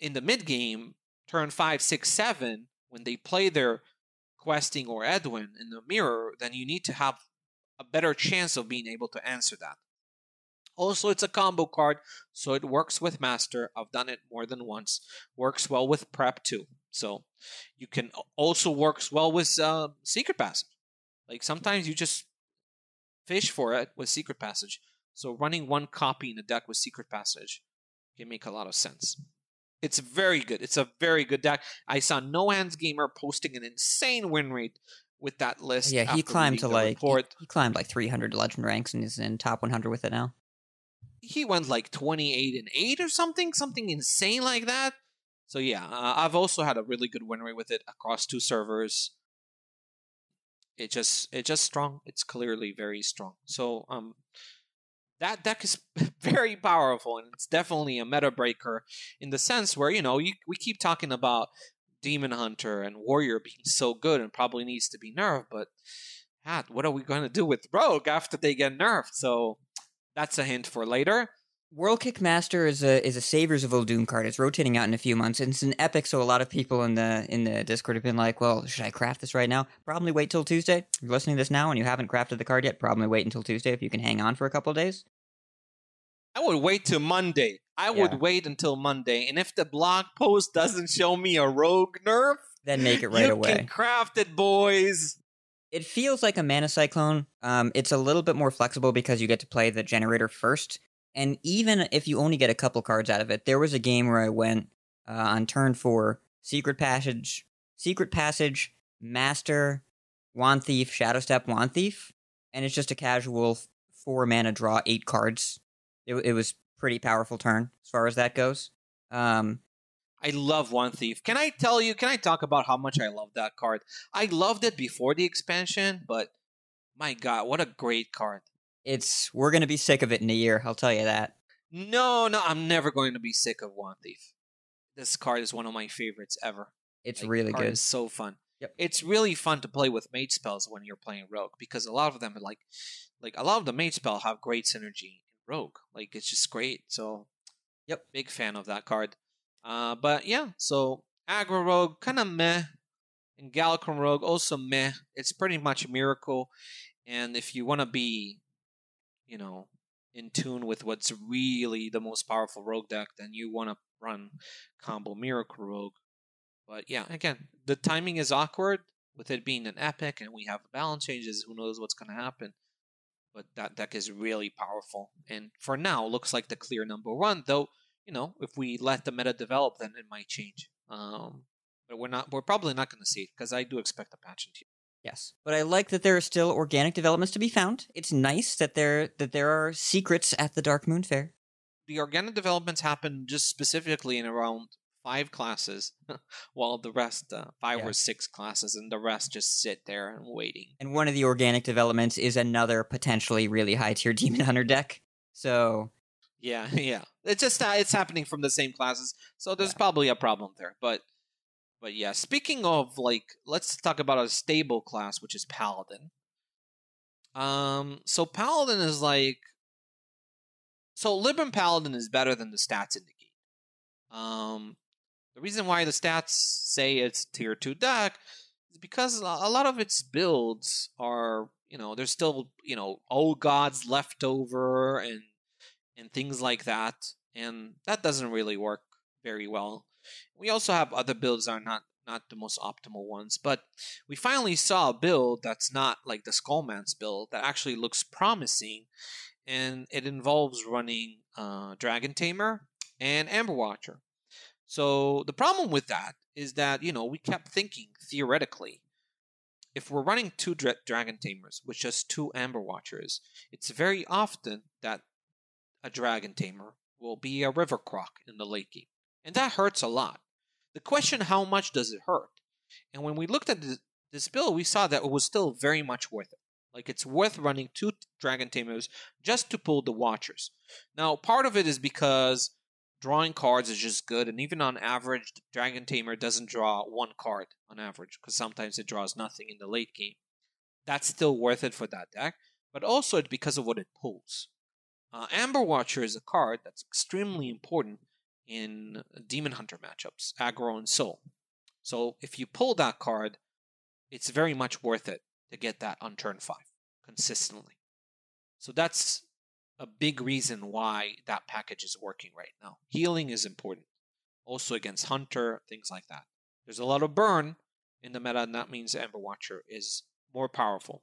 in the mid game, turn five, six, seven, when they play their questing or Edwin in the mirror, then you need to have a better chance of being able to answer that. Also, it's a combo card, so it works with Master. I've done it more than once. Works well with Prep too. So you can also works well with uh, Secret Passage. Like sometimes you just fish for it with Secret Passage. So running one copy in the deck with Secret Passage can make a lot of sense. It's very good. It's a very good deck. I saw No Hands Gamer posting an insane win rate with that list. Yeah, he climbed to like he, he climbed like 300 legend ranks and is in top 100 with it now. he went like 28 and 8 or something something insane like that so yeah uh, i've also had a really good win rate with it across two servers it just it just strong it's clearly very strong so um that deck is very powerful and it's definitely a meta breaker in the sense where you know you, we keep talking about demon hunter and warrior being so good and probably needs to be nerfed but ah, what are we going to do with rogue after they get nerfed so that's a hint for later. Whirlkick Master is a is a Saviors of Doom card. It's rotating out in a few months, and it's an epic. So a lot of people in the in the Discord have been like, "Well, should I craft this right now? Probably wait till Tuesday. If you're listening to this now and you haven't crafted the card yet, probably wait until Tuesday if you can hang on for a couple days. I would wait till Monday. I would Yeah. wait until Monday, and if the blog post doesn't show me a rogue nerf, Then make it right you away. can craft it, boys. It feels like a mana cyclone. Um, it's a little bit more flexible because you get to play the generator first. And even if you only get a couple cards out of it, there was a game where I went uh, on turn four, Secret Passage, Secret Passage, Master, Wand Thief, Shadow Step, Wand Thief, and it's just a casual four mana draw, eight cards. It, it was pretty powerful turn as far as that goes. Um, I love Wand Thief. Can I tell you? Can I talk about how much I love that card? I loved it before the expansion, but my God, what a great card! it's we're gonna be sick of it in a year. I'll tell you that. No, no, I'm never going to be sick of Wand Thief. This card is one of my favorites ever. It's Like, really good. is so fun. Yep. It's really fun to play with mage spells when you're playing rogue because a lot of them are like, like a lot of the mage spell have great synergy rogue. Like it's just great. So, Yep. big fan of that card. Uh, but yeah, so aggro rogue kind of meh, and Galakrond rogue also meh. It's pretty much a miracle, and if you want to be, you know, in tune with what's really the most powerful rogue deck, then you want to run combo miracle rogue. But yeah, again, the timing is awkward with it being an epic and we have balance changes. Who knows what's going to happen? But that deck is really powerful. And for now, looks like the clear number one. Though, you know, if we let the meta develop, then it might change. Um, but we're not. We're probably not going to see it because I do expect a patch in two. Yes, but I like that there are still organic developments to be found. It's nice that there that there are secrets at the Darkmoon Faire. The organic developments happen just specifically in around five classes, while the rest, uh, five Yeah. or six classes, and the rest just sit there and waiting. And one of the organic developments is another potentially really high tier Demon Hunter deck. So Yeah, yeah. It's just that it's happening from the same classes, so there's Yeah. probably a problem there. But, but yeah. Speaking of like, let's talk about a stable class, which is Paladin. Um, so Paladin is like, so Libram Paladin is better than the stats indicate. Um, the reason why the stats say it's tier two deck is because a lot of its builds are, you know, there's still, you know, old gods left over and and things like that, and that doesn't really work very well. We also have other builds that are not not the most optimal ones, but we finally saw a build that's not like the Scholomance build that actually looks promising, and it involves running uh, Dragon Tamer and Amber Watcher. So the problem with that is that you know we kept thinking theoretically, if we're running two dra- Dragon Tamers with just two Amber Watchers, it's very often that a Dragon Tamer will be a River Croc in the late game, and that hurts a lot. The question: How much does it hurt? And when we looked at this, this build, we saw that it was still very much worth it. Like it's worth running two Dragon Tamers just to pull the Watchers. Now, part of it is because drawing cards is just good, and even on average, Dragon Tamer doesn't draw one card on average because sometimes it draws nothing in the late game. That's still worth it for that deck, but also it's because of what it pulls. Uh, Amber Watcher is a card that's extremely important in Demon Hunter matchups, aggro and soul. So if you pull that card, it's very much worth it to get that on turn five consistently. So that's a big reason why that package is working right now. Healing is important, also against Hunter, things like that. There's a lot of burn in the meta, and that means Amber Watcher is more powerful.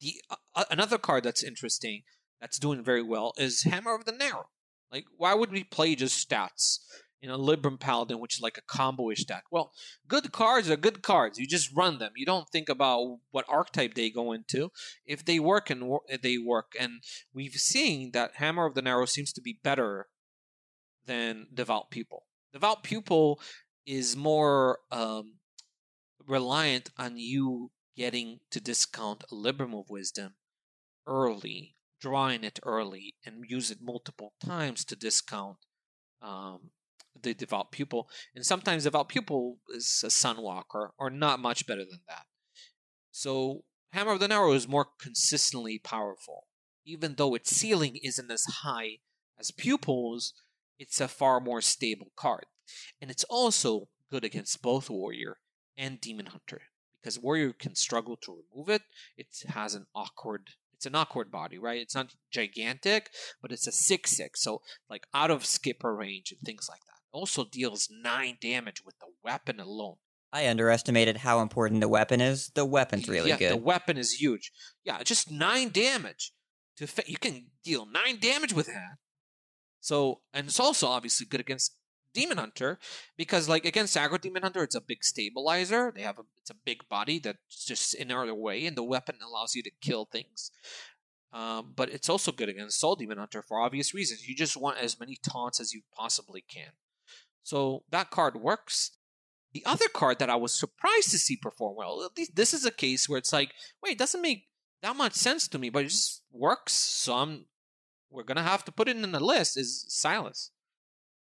The uh, another card that's interesting, that's doing very well, is Hammer of the Naaru. Like, why would we play just stats in a Libram Paladin, which is like a combo-ish deck? Well, good cards are good cards. You just run them. You don't think about what archetype they go into. If they work and wor- they work, and we've seen that Hammer of the Naaru seems to be better than Devout Pupil. Devout Pupil is more um, reliant on you getting to discount a Libram of Wisdom early drawing it early and use it multiple times to discount um, the devout pupil. And sometimes devout pupil is a sunwalker or not much better than that. So Hammer of the Naaru is more consistently powerful. Even though its ceiling isn't as high as pupils, it's a far more stable card. And it's also good against both Warrior and Demon Hunter. Because Warrior can struggle to remove it. It has an awkward it's an awkward body, right? It's not gigantic, but it's a six six, so like out of skipper range and things like that. Also deals nine damage with the weapon alone. I underestimated how important the weapon is. The weapon's really yeah, good. the weapon is huge. Yeah, just nine damage. To fa- you can deal nine damage with that. So, and it's also obviously good against Demon Hunter because like against aggro Demon Hunter, it's a big stabilizer. They have a it's a big body that's just in their way, and the weapon allows you to kill things. Um, but it's also good against Soul Demon Hunter for obvious reasons. You just want as many taunts as you possibly can. So that card works. The other card that I was surprised to see perform well, at least this is a case where it's like, wait, it doesn't make that much sense to me, but it just works. So I'm, we're gonna have to put it in the list. Is Silas?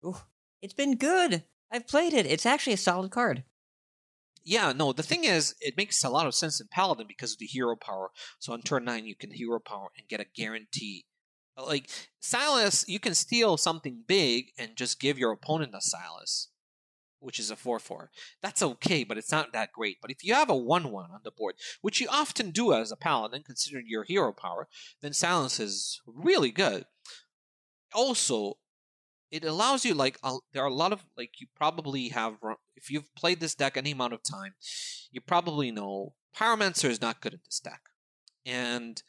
Ooh, it's been good. I've played it. It's actually a solid card. Yeah, no, the thing is, it makes a lot of sense in Paladin because of the hero power. So on turn 9, you can hero power and get a guarantee. Uh, like, Silas, you can steal something big and just give your opponent a Silas, which is a 4 4. That's okay, but it's not that great. But if you have a 1 1 on the board, which you often do as a Paladin, considering your hero power, then Silas is really good. Also, it allows you like uh, there are a lot of like you probably have if you've played this deck any amount of time you probably know pyromancer is not good in this deck. And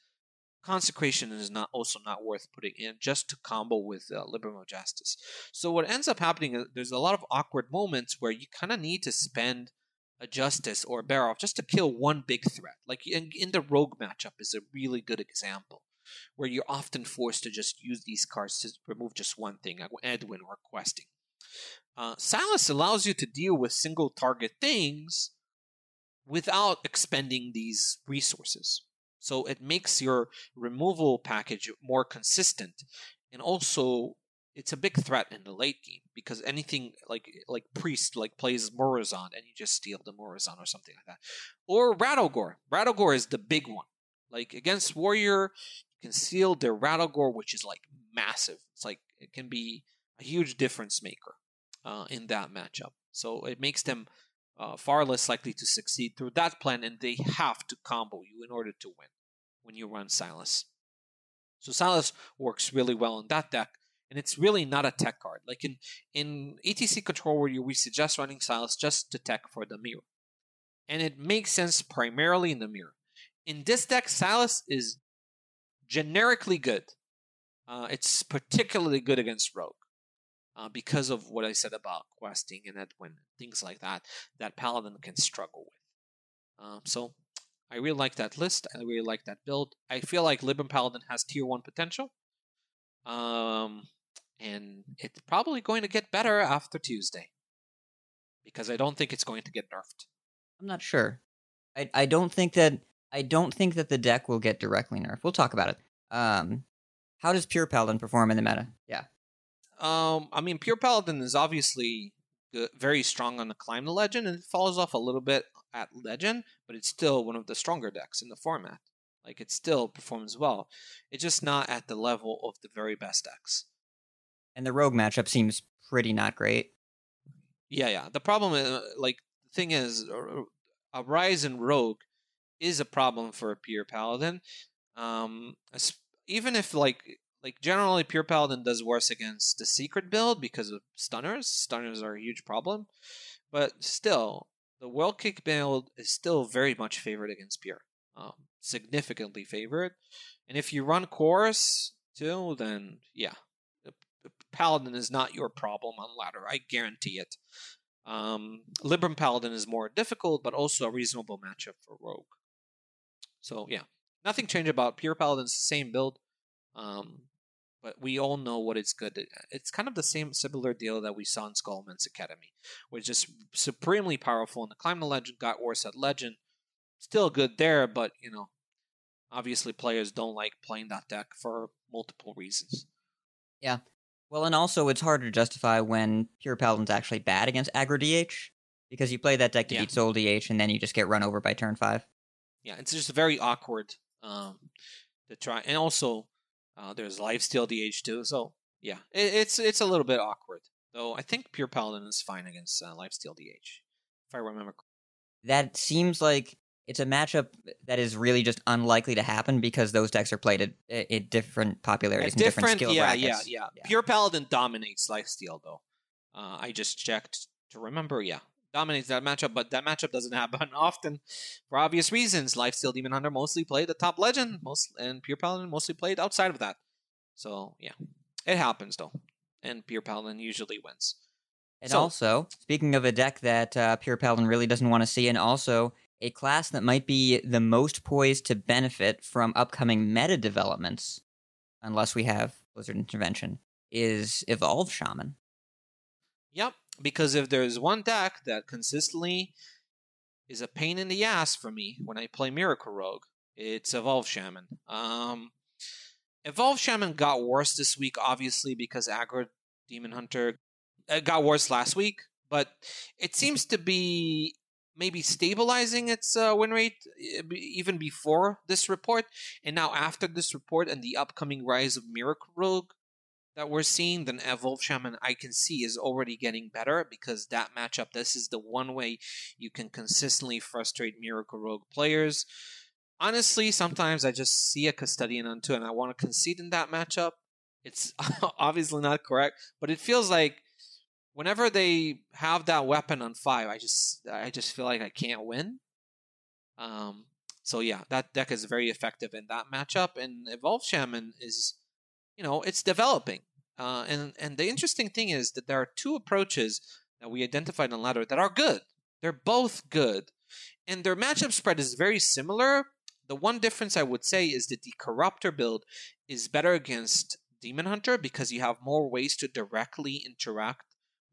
consecration is not also not worth putting in just to combo with uh, Libram of Justice. So what ends up happening is there's a lot of awkward moments where you kind of need to spend a justice or a bear just to kill one big threat. Like in, in the rogue matchup is a really good example where you're often forced to just use these cards to remove just one thing, like Edwin or Questing. Uh, Silas allows you to deal with single target things without expending these resources. So it makes your removal package more consistent, and also it's a big threat in the late game because anything like like priest like plays Murozond and you just steal the Murozond or something like that, or Rattlegore. Rattlegore is the big one. Like against Warrior, can seal their Rattlegore, which is like massive. It's like it can be a huge difference maker uh, in that matchup. So it makes them uh, far less likely to succeed through that plan, and they have to combo you in order to win when you run Silas. So Silas works really well in that deck, and it's really not a tech card. Like in in ETC Control, where we suggest running Silas just to tech for the mirror, and it makes sense primarily in the mirror. In this deck, Silas is generically good. Uh, it's particularly good against Rogue uh, because of what I said about questing and Edwin, things like that, that Paladin can struggle with. Um, so I really like that list. I really like that build. I feel like Libram Paladin has tier 1 potential. Um, and it's probably going to get better after Tuesday because I don't think it's going to get nerfed. I'm not sure. I, I don't think that I don't think that the deck will get directly nerfed. We'll talk about it. Um, how does Pure Paladin perform in the meta? Yeah. Um, I mean, Pure Paladin is obviously very strong on the climb to legend, and it falls off a little bit at legend, but it's still one of the stronger decks in the format. Like it still performs well. It's just not at the level of the very best decks. And the rogue matchup seems pretty not great. Yeah, yeah. The problem is, uh, like, the thing is, a rise in rogue is a problem for a pure paladin. Um, even if like like generally pure paladin does worse against the secret build because of stunners. Stunners are a huge problem, but still, the Whirlkick build is still very much favored against pure, um, significantly favored. And if you run chorus too, then yeah, paladin is not your problem on ladder. I guarantee it. Um, Libram Paladin is more difficult, but also a reasonable matchup for Rogue. So yeah, nothing changed about Pure Paladin's same build, um, but we all know what it's good. At. It's kind of the same similar deal that we saw in Scholomance Academy, which is supremely powerful. And the Climb the Legend got worse at Legend, still good there, but you know, obviously players don't like playing that deck for multiple reasons. Yeah, well, and also it's hard to justify when Pure Paladin's actually bad against aggro DH because you play that deck to yeah. beat Soul DH and then you just get run over by turn five. Yeah, it's just very awkward um, to try, and also uh, there's lifesteal DH too. So yeah, it, it's it's a little bit awkward. Though I think Pure Paladin is fine against uh, lifesteal DH, if I remember. That seems like it's a matchup that is really just unlikely to happen because those decks are played at, at different popularities and different, skill yeah, brackets. Yeah, yeah, yeah. Pure Paladin dominates Lifesteal though. Uh, I just checked to remember. Yeah, dominates that matchup, but that matchup doesn't happen often for obvious reasons. Lifesteal Demon Hunter mostly played the top legend, most and Pure Paladin mostly played outside of that. So yeah, it happens though, and Pure Paladin usually wins. And so, also, speaking of a deck that uh, Pure Paladin really doesn't want to see, and also a class that might be the most poised to benefit from upcoming meta developments, unless we have Blizzard intervention, is Evolve Shaman. Yep, because if there's one deck that consistently is a pain in the ass for me when I play Miracle Rogue, it's Evolve Shaman. Um, Evolve Shaman got worse this week, obviously, because Aggro Demon Hunter uh, got worse last week, but it seems to be maybe stabilizing its uh, win rate eh, even before this report, and now after this report and the upcoming rise of Miracle Rogue that we're seeing, then Evolve Shaman I can see is already getting better because that matchup, this is the one way you can consistently frustrate Miracle Rogue players. Honestly, sometimes I just see a Custodian on two and I want to concede in that matchup. It's obviously not correct, but it feels like whenever they have that weapon on five, I just I just feel like I can't win. Um, so yeah, that deck is very effective in that matchup, and Evolve Shaman is, you know, it's developing. Uh, and and the interesting thing is that there are two approaches that we identified on ladder that are good. They're both good, and their matchup spread is very similar. The one difference I would say is that the Corruptor build is better against Demon Hunter because you have more ways to directly interact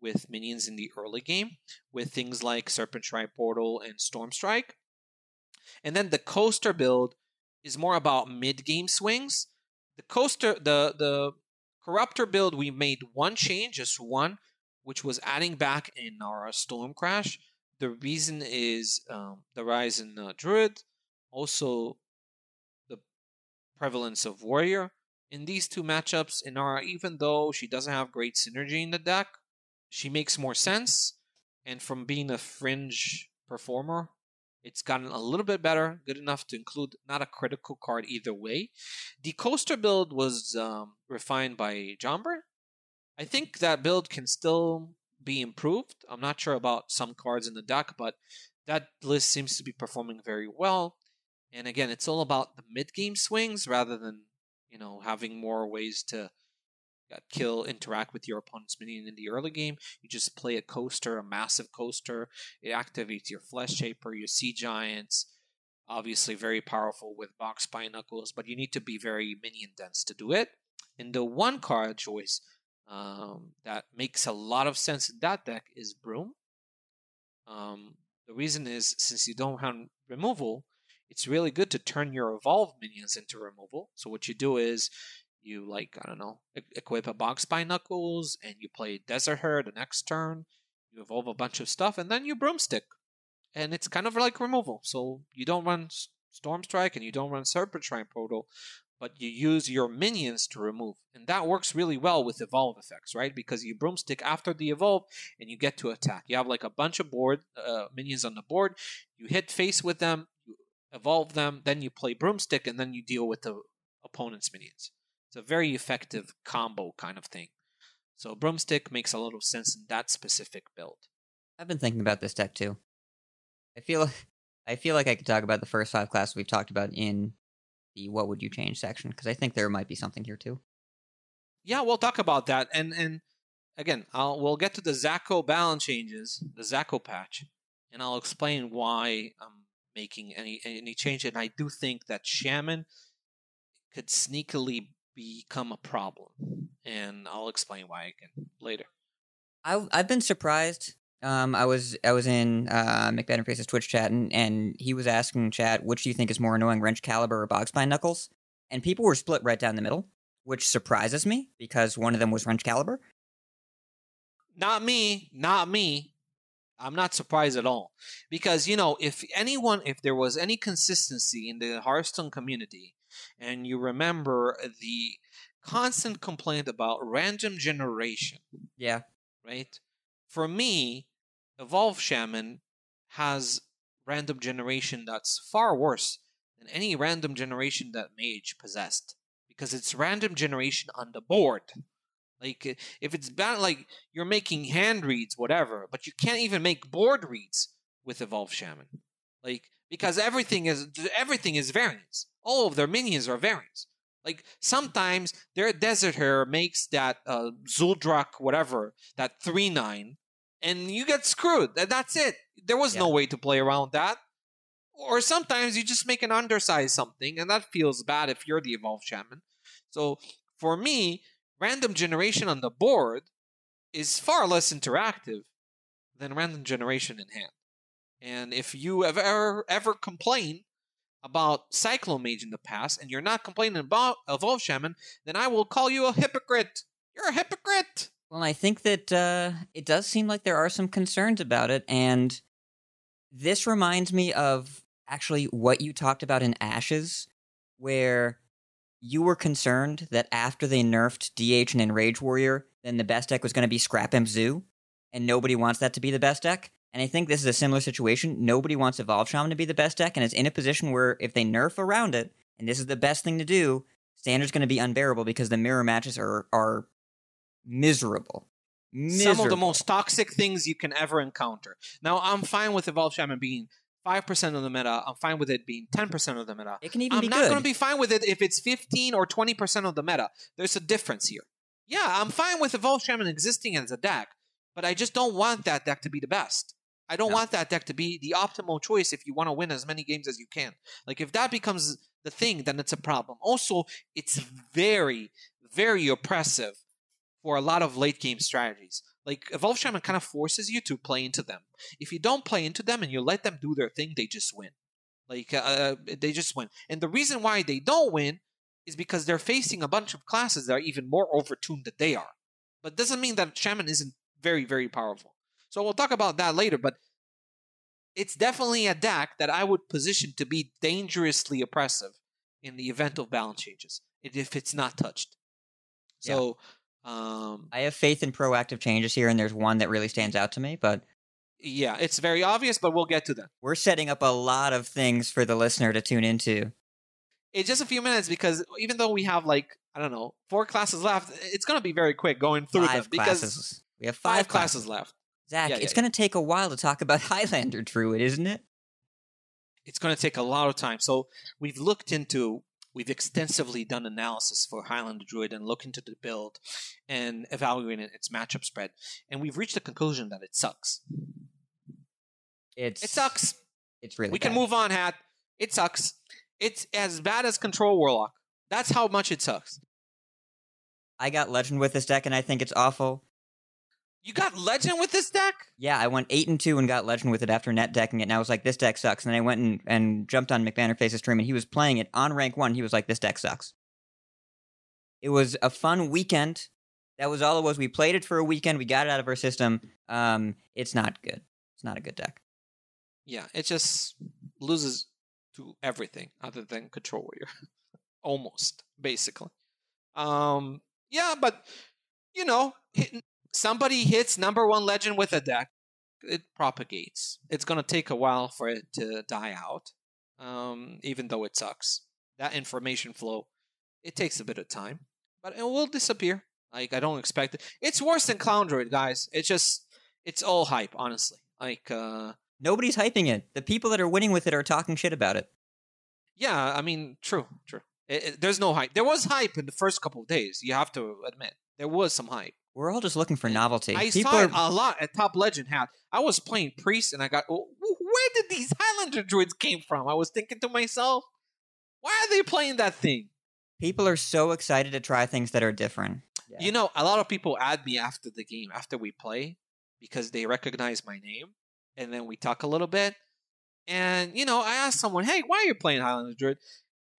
with minions in the early game with things like Serpent Shrine Portal and Storm Strike. And then the coaster build is more about mid game swings. The coaster the the corruptor build we made one change, just one, which was adding back in our storm crash. The reason is um, the rise in uh, druid, also the prevalence of warrior. In these two matchups, Inara, even though she doesn't have great synergy in the deck, she makes more sense. And from being a fringe performer, it's gotten a little bit better, good enough to include not a critical card either way. The coaster build was um, refined by Jomber. I think that build can still be improved. I'm not sure about some cards in the deck, but that list seems to be performing very well. And again, it's all about the mid game swings rather than, you know, having more ways to kill, interact with your opponent's minion in the early game. You just play a coaster, a massive coaster. It activates your Flesh Shaper, your Sea Giants. Obviously, very powerful with Box Knuckles, but you need to be very minion dense to do it. And the one card choice um, that makes a lot of sense in that deck is Broom. Um, the reason is since you don't have removal, it's really good to turn your evolved minions into removal. So what you do is you like I don't know equip a box by knuckles and you play Desert Hare the next turn. You evolve a bunch of stuff and then you broomstick, and it's kind of like removal. So you don't run storm strike and you don't run serpent shrine portal, but you use your minions to remove, and that works really well with evolve effects, right? Because you broomstick after the evolve and you get to attack. You have like a bunch of board uh, minions on the board. You hit face with them, you evolve them, then you play broomstick, and then you deal with the opponent's minions. It's a very effective combo kind of thing. So broomstick makes a little sense in that specific build. I've been thinking about this deck too. I feel I feel like I could talk about the first five classes we've talked about in the what would you change section because I think there might be something here too. Yeah, we'll talk about that, and and again, I'll we'll get to the ZachO balance changes, the ZachO patch, and I'll explain why I'm making any any change. And I do think that Shaman could sneakily become a problem, and I'll explain why again later. I I've been surprised. Um, I was I was in uh, McBanterFace's Twitch chat and, and he was asking chat which do you think is more annoying, Wrenchcalibur or box Boggspine Knuckles? And people were split right down the middle, which surprises me because one of them was Wrenchcalibur. Not me, not me. I'm not surprised at all. Because, you know, if anyone, if there was any consistency in the Hearthstone community, and you remember the constant complaint about random generation, Yeah, right? For me, Evolve Shaman has random generation that's far worse than any random generation that Mage possessed. Because it's random generation on the board. Like if it's bad, like you're making hand reads, whatever, but you can't even make board reads with Evolve Shaman, like because everything is everything is variants. All of their minions are variants. Like sometimes their Desert Hare makes that uh, Zuldrak whatever that three nine, and you get screwed. That's it. There was no way to play around that. Or sometimes you just make an undersized something, and that feels bad if you're the evolved Shaman. So for me, random generation on the board is far less interactive than random generation in hand. And if you have ever ever complained about Cyclomage in the past, and you're not complaining about Evolve Shaman, then I will call you a hypocrite. You're a hypocrite. Well, I think that uh, it does seem like there are some concerns about it, and this reminds me of actually what you talked about in Ashes, where you were concerned that after they nerfed DH and Enrage Warrior, then the best deck was going to be Scrap Zoo, and nobody wants that to be the best deck. And I think this is a similar situation. Nobody wants Evolve Shaman to be the best deck, and it's in a position where if they nerf around it, and this is the best thing to do, Standard's going to be unbearable because the mirror matches are are miserable. miserable. Some of the most toxic things you can ever encounter. Now, I'm fine with Evolve Shaman being 5% of the meta. I'm fine with it being 10% of the meta. It can even I'm be not going to be fine with it if it's 15 or 20% of the meta. There's a difference here. Yeah, I'm fine with Evolve Shaman existing as a deck, but I just don't want that deck to be the best. I don't No. want that deck to be the optimal choice if you want to win as many games as you can. Like, if that becomes the thing, then it's a problem. Also, it's very, very oppressive for a lot of late game strategies. Like, Evolve Shaman kind of forces you to play into them. If you don't play into them and you let them do their thing, they just win. Like, uh, they just win. And the reason why they don't win is because they're facing a bunch of classes that are even more overtuned than they are. But doesn't mean that Shaman isn't very, very powerful. So we'll talk about that later, but it's definitely a deck that I would position to be dangerously oppressive in the event of balance changes, if it's not touched. So, um, I have faith in proactive changes here, and there's one that really stands out to me. But yeah, it's very obvious, but we'll get to that. we're setting up a lot of things for the listener to tune into. It's just a few minutes because even though we have like I don't know four classes left, it's going to be very quick going through Five them because classes. We have five, five, classes left. Zach, Yeah, it's yeah, going to take a while to talk about Highlander Druid, isn't it? it's going to take a lot of time. So we've looked into, we've extensively done analysis for Highlander Druid and looked into the build and evaluated its matchup spread, and we've reached the conclusion that it sucks. It's It sucks. It's really. we can move on, Hat. It sucks. It's as bad as Control Warlock. That's how much it sucks. I got Legend with this deck, and I think it's awful. You got legend with this deck? Yeah, I went eight and two and got legend with it after net decking it, and I was like, this deck sucks. And then I went and, and jumped on McBanterFace's stream, and he was playing it on rank one. He was like, this deck sucks. It was a fun weekend. That was all it was. We played it for a weekend. We got it out of our system. Um, it's not good. It's not a good deck. Yeah, it just loses to everything other than Control Warrior. Almost, basically. Um, yeah, but you know, somebody hits number one legend with a deck, it propagates. It's gonna take a while for it to die out, um, even though it sucks. That information flow, it takes a bit of time, but it will disappear. Like I don't expect it. It's worse than Clown Druid, guys. It's just, it's all hype, honestly. Like, uh, Nobody's hyping it. The people that are winning with it are talking shit about it. yeah, I mean, true, true. It, it- there's no hype. There was hype in the first couple of days. You have to admit there was some hype. We're all just looking for novelty. I people saw are it a lot at Top Legend hat. I was playing Priest and I got, "Oh, where did these Highlander druids came from? I was thinking to myself, why are they playing that thing? people are so excited to try things that are different. Yeah. You know, a lot of people add me after the game, after we play, because they recognize my name, and then we talk a little bit. And you know, I asked someone, "Hey, why are you playing Highlander Druid?"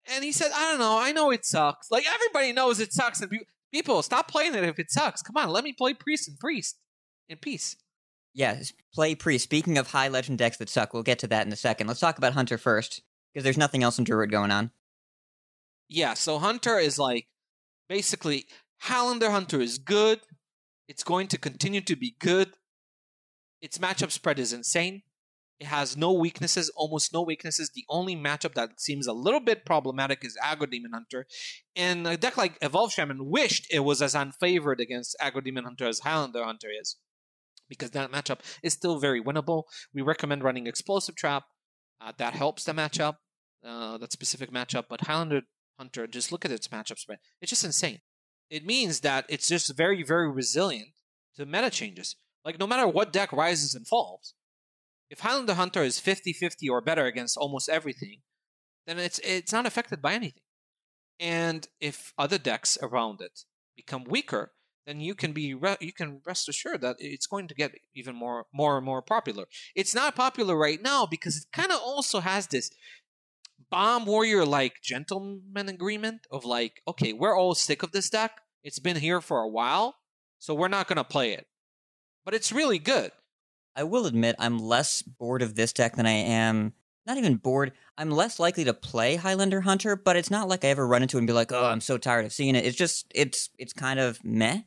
And he said, "I don't know. I know it sucks. Like everybody knows it sucks, and pe- people stop playing it if it sucks. Come on, let me play Priest and Priest in peace." Yes, play priest. Speaking of high legend decks that suck, we'll get to that in a second. Let's talk about Hunter first, because there's nothing else in Druid going on. Yeah, so Hunter is like basically Highlander Hunter is good. It's going to continue to be good. Its matchup spread is insane. It has no weaknesses, almost no weaknesses. The only matchup that seems a little bit problematic is Aggro Demon Hunter. And a deck like Evolve Shaman wished it was as unfavored against Aggro Demon Hunter as Highlander Hunter is. Because that matchup is still very winnable. We recommend running Explosive Trap. Uh, that helps the matchup, uh, that specific matchup. But Highlander Hunter, just look at its matchup spread. It's just insane. It means that it's just very, very resilient to meta changes. Like, no matter what deck rises and falls, if Highlander Hunter is 50 50 or better against almost everything, then it's, it's not affected by anything. And if other decks around it become weaker, then you can be re- you can rest assured that it's going to get even more more and more popular. It's not popular right now because it kind of also has this bomb warrior like gentleman agreement of like, okay, we're all sick of this deck. It's been here for a while, so we're not gonna play it. But it's really good. I will admit I'm less bored of this deck than I am. Not even bored. I'm less likely to play Highlander Hunter, but it's not like I ever run into it and be like, "Oh, I'm so tired of seeing it." It's just it's it's kind of meh,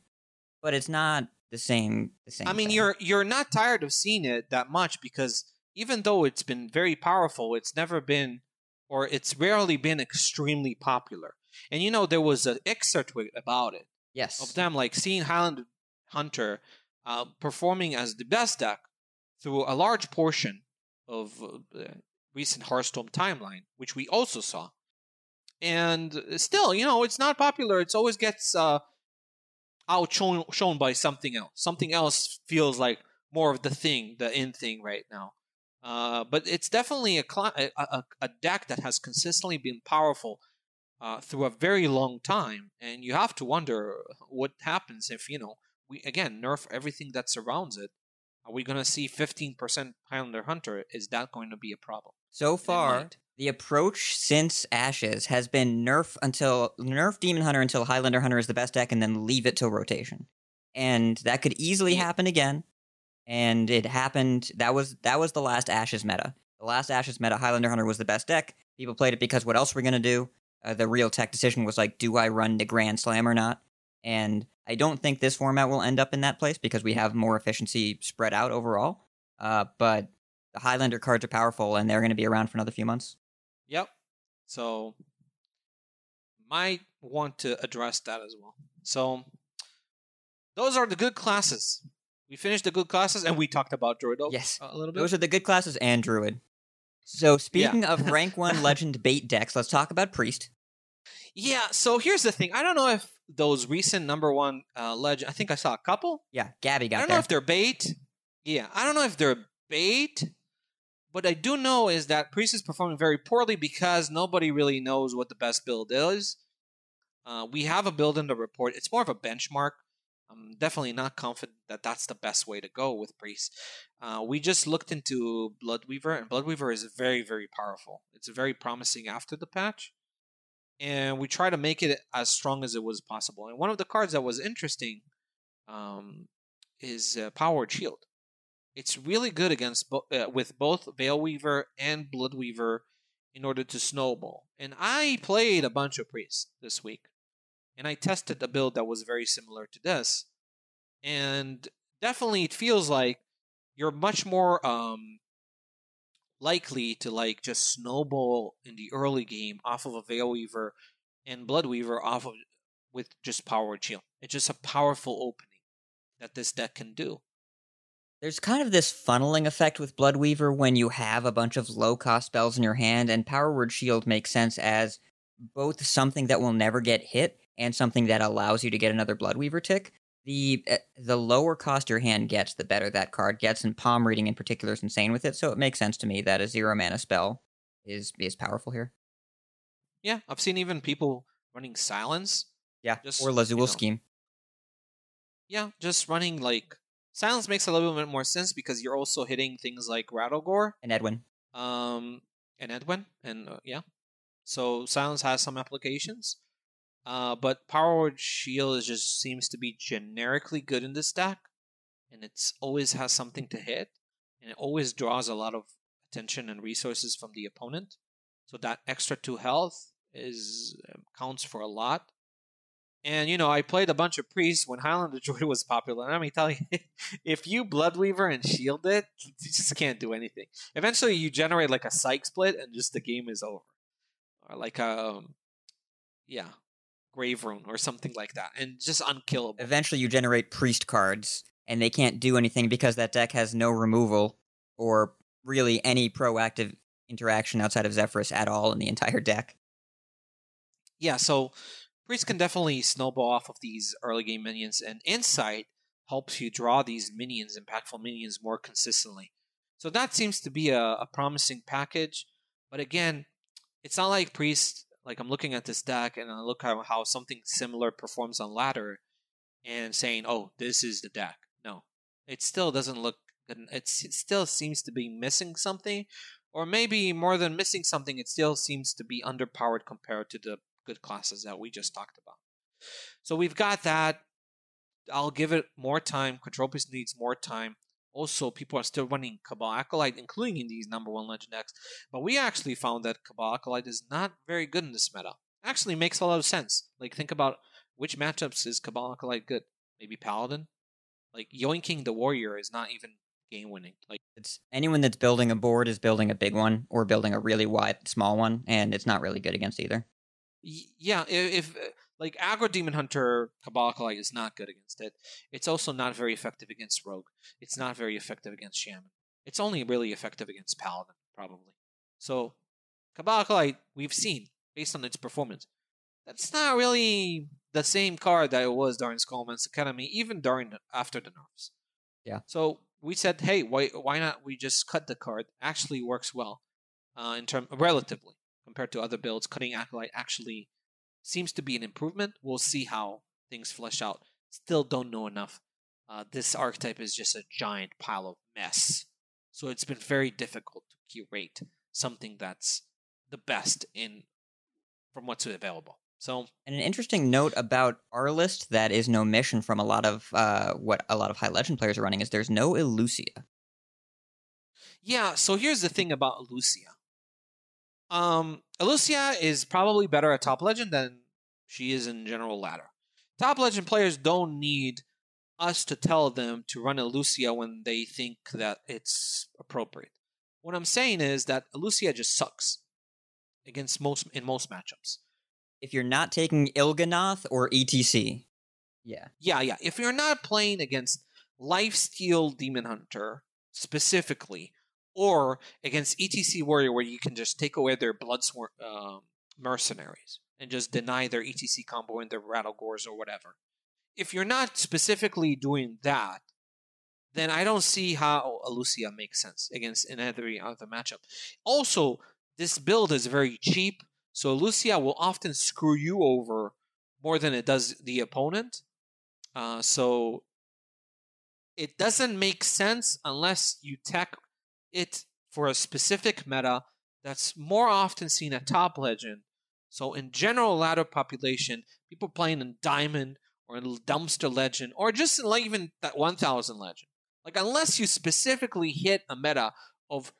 but it's not the same. The same. I mean, thing. you're you're not tired of seeing it that much because even though it's been very powerful, it's never been or it's rarely been extremely popular. And you know, there was an excerpt about it yes. of them like seeing Highlander Hunter uh, performing as the best deck through a large portion of uh, the recent Hearthstone timeline, which we also saw. And still, you know, it's not popular. It always gets uh, outshone shown by something else. Something else feels like more of the thing, the in thing right now. Uh, but it's definitely a, a, a deck that has consistently been powerful uh, through a very long time, and you have to wonder what happens if you know we again nerf everything that surrounds it. Are we going to see 15% Highlander Hunter? Is that going to be a problem? So far, the approach since Ashes has been nerf until nerf Demon Hunter until Highlander Hunter is the best deck, and then leave it till rotation. And that could easily happen again. And it happened. That was that was the last Ashes meta. The last Ashes meta, Highlander Hunter was the best deck. People played it because what else were we gonna do? Uh, the real tech decision was like, do I run the Grand Slam or not? And I don't think this format will end up in that place because we have more efficiency spread out overall. Uh, but the Highlander cards are powerful and they're going to be around for another few months. Yep. So might want to address that as well. So those are the good classes. We finished the good classes and we talked about Druido Yes. a little bit. Those are the good classes and Druid. So speaking of rank one legend bait decks, let's talk about Priest. yeah, so here's the thing. I don't know if those recent number one uh, legend, I think I saw a couple. Yeah, Gabby got. I don't there. know if they're bait. Yeah, I don't know if they're bait. What I do know is that Priest is performing very poorly because nobody really knows what the best build is. Uh, we have a build in the report. It's more of a benchmark. I'm definitely not confident that that's the best way to go with Priest. Uh, we just looked into Bloodweaver, and Bloodweaver is very, very powerful. It's very promising after the patch, and we try to make it as strong as it was possible. And one of the cards that was interesting um, is uh, Power Word: Shield. It's really good against bo- uh, with both Veilweaver and Bloodweaver in order to snowball. And I played a bunch of priests this week, and I tested a build that was very similar to this, and definitely it feels like you're much more um, likely to like just snowball in the early game off of a Veilweaver and Bloodweaver off of with just Power Word Shield. It's just a powerful opening that this deck can do. There's kind of this funneling effect with Bloodweaver when you have a bunch of low cost spells in your hand, and Power Word Shield makes sense as both something that will never get hit and something that allows you to get another Bloodweaver tick. The uh, the lower cost your hand gets, the better that card gets, and palm reading in particular is insane with it. So it makes sense to me that a zero mana spell is is powerful here. Yeah, I've seen even people running silence. Yeah, Just, or Lazul you know, scheme. Yeah, just running like silence makes a little bit more sense because you're also hitting things like Rattlegore, And Edwin. um, and Edwin, and uh, yeah. So silence has some applications, uh, but Power Word Shield is just seems to be generically good in this deck, and it's always has something to hit, and it always draws a lot of attention and resources from the opponent. So that extra two health is um, counts for a lot. And you know, I played a bunch of priests when Highlander Druid was popular. And let me tell you, if you Bloodweaver and shield it, you just can't do anything. Eventually, you generate like a psyche split, and just the game is over, or like a, um, yeah, Grave Rune or something like that, and just unkillable. Eventually, you generate priest cards, and they can't do anything because that deck has no removal or really any proactive interaction outside of Zephrys at all in the entire deck. yeah, so priests can definitely snowball off of these early game minions, and insight helps you draw these minions, impactful minions, more consistently. So that seems to be a, a promising package. But again, it's not like priest. Like I'm looking at this deck and I look at how something similar performs on ladder, and saying, "Oh, this is the deck." No, it still doesn't look good. It still seems to be missing something, or maybe more than missing something, it still seems to be underpowered compared to the good classes that we just talked about. So we've got that. I'll give it more time. Piece needs more time. Also, people are still running Cabal Acolyte, including in these number one legend decks. But we actually found that Cabal Acolyte is not very good in this meta. Actually, makes a lot of sense. Like, think about which matchups is Cabal Acolyte good? Maybe Paladin? Like, yoinking the Warrior is not even game winning. Like, It's anyone that's building a board is building a big one or building a really wide small one, and it's not really good against either. Y- yeah, if, uh, like aggro demon hunter cabal is not good against it. It's also not very effective against rogue. It's not very effective against shaman. It's only really effective against paladin, probably. So cabal we've seen based on its performance, that's not really the same card that it was during Scholomance Academy, even during the, after the nerfs. Yeah. So we said, hey, why why not we just cut the card? Actually works well, uh, in term relatively compared to other builds. Cutting Acolyte actually seems to be an improvement. We'll see how things flesh out. Still don't know enough. Uh, this archetype is just a giant pile of mess. So it's been very difficult to curate something that's the best in from what's available. So And an interesting note about our list that is no mission from a lot of uh, what a lot of high legend players are running is there's no Illucia. Yeah, so here's the thing about Lucia. Um, Lucia is probably better at top legend than she is in general ladder. Top legend players don't need us to tell them to run Lucia when they think that it's appropriate. What I'm saying is that Lucia just sucks against most in most matchups. If you're not taking Il'gynoth or ETC, yeah, Yeah, yeah. If you're not playing against Lifesteal Demon Hunter specifically, or against ETC Warrior, where you can just take away their blood um, mercenaries and just deny their ETC combo and their Rattlegores or whatever. If you're not specifically doing that, then I don't see how Lucia makes sense against in every other matchup. Also, this build is very cheap, so Lucia will often screw you over more than it does the opponent. Uh, so it doesn't make sense unless you tech it for a specific meta that's more often seen at top legend. So in general ladder population, people playing in diamond or in dumpster legend or just like even that 1000 legend. Like unless you specifically hit a meta of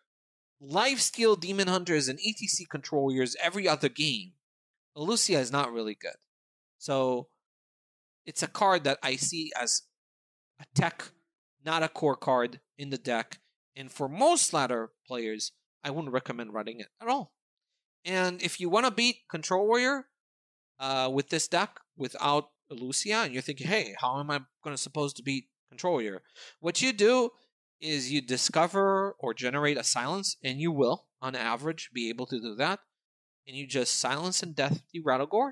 lifesteal demon hunters and ETC controllers every other game, Lucia is not really good. So it's a card that I see as a tech, not a core card in the deck. And for most ladder players, I wouldn't recommend running it at all. And if you want to beat Control Warrior uh, with this deck without Lucia, and you're thinking, hey, how am I going to supposed to beat Control Warrior? What you do is you discover or generate a silence, and you will, on average, be able to do that. And you just silence and death the Rattlegore.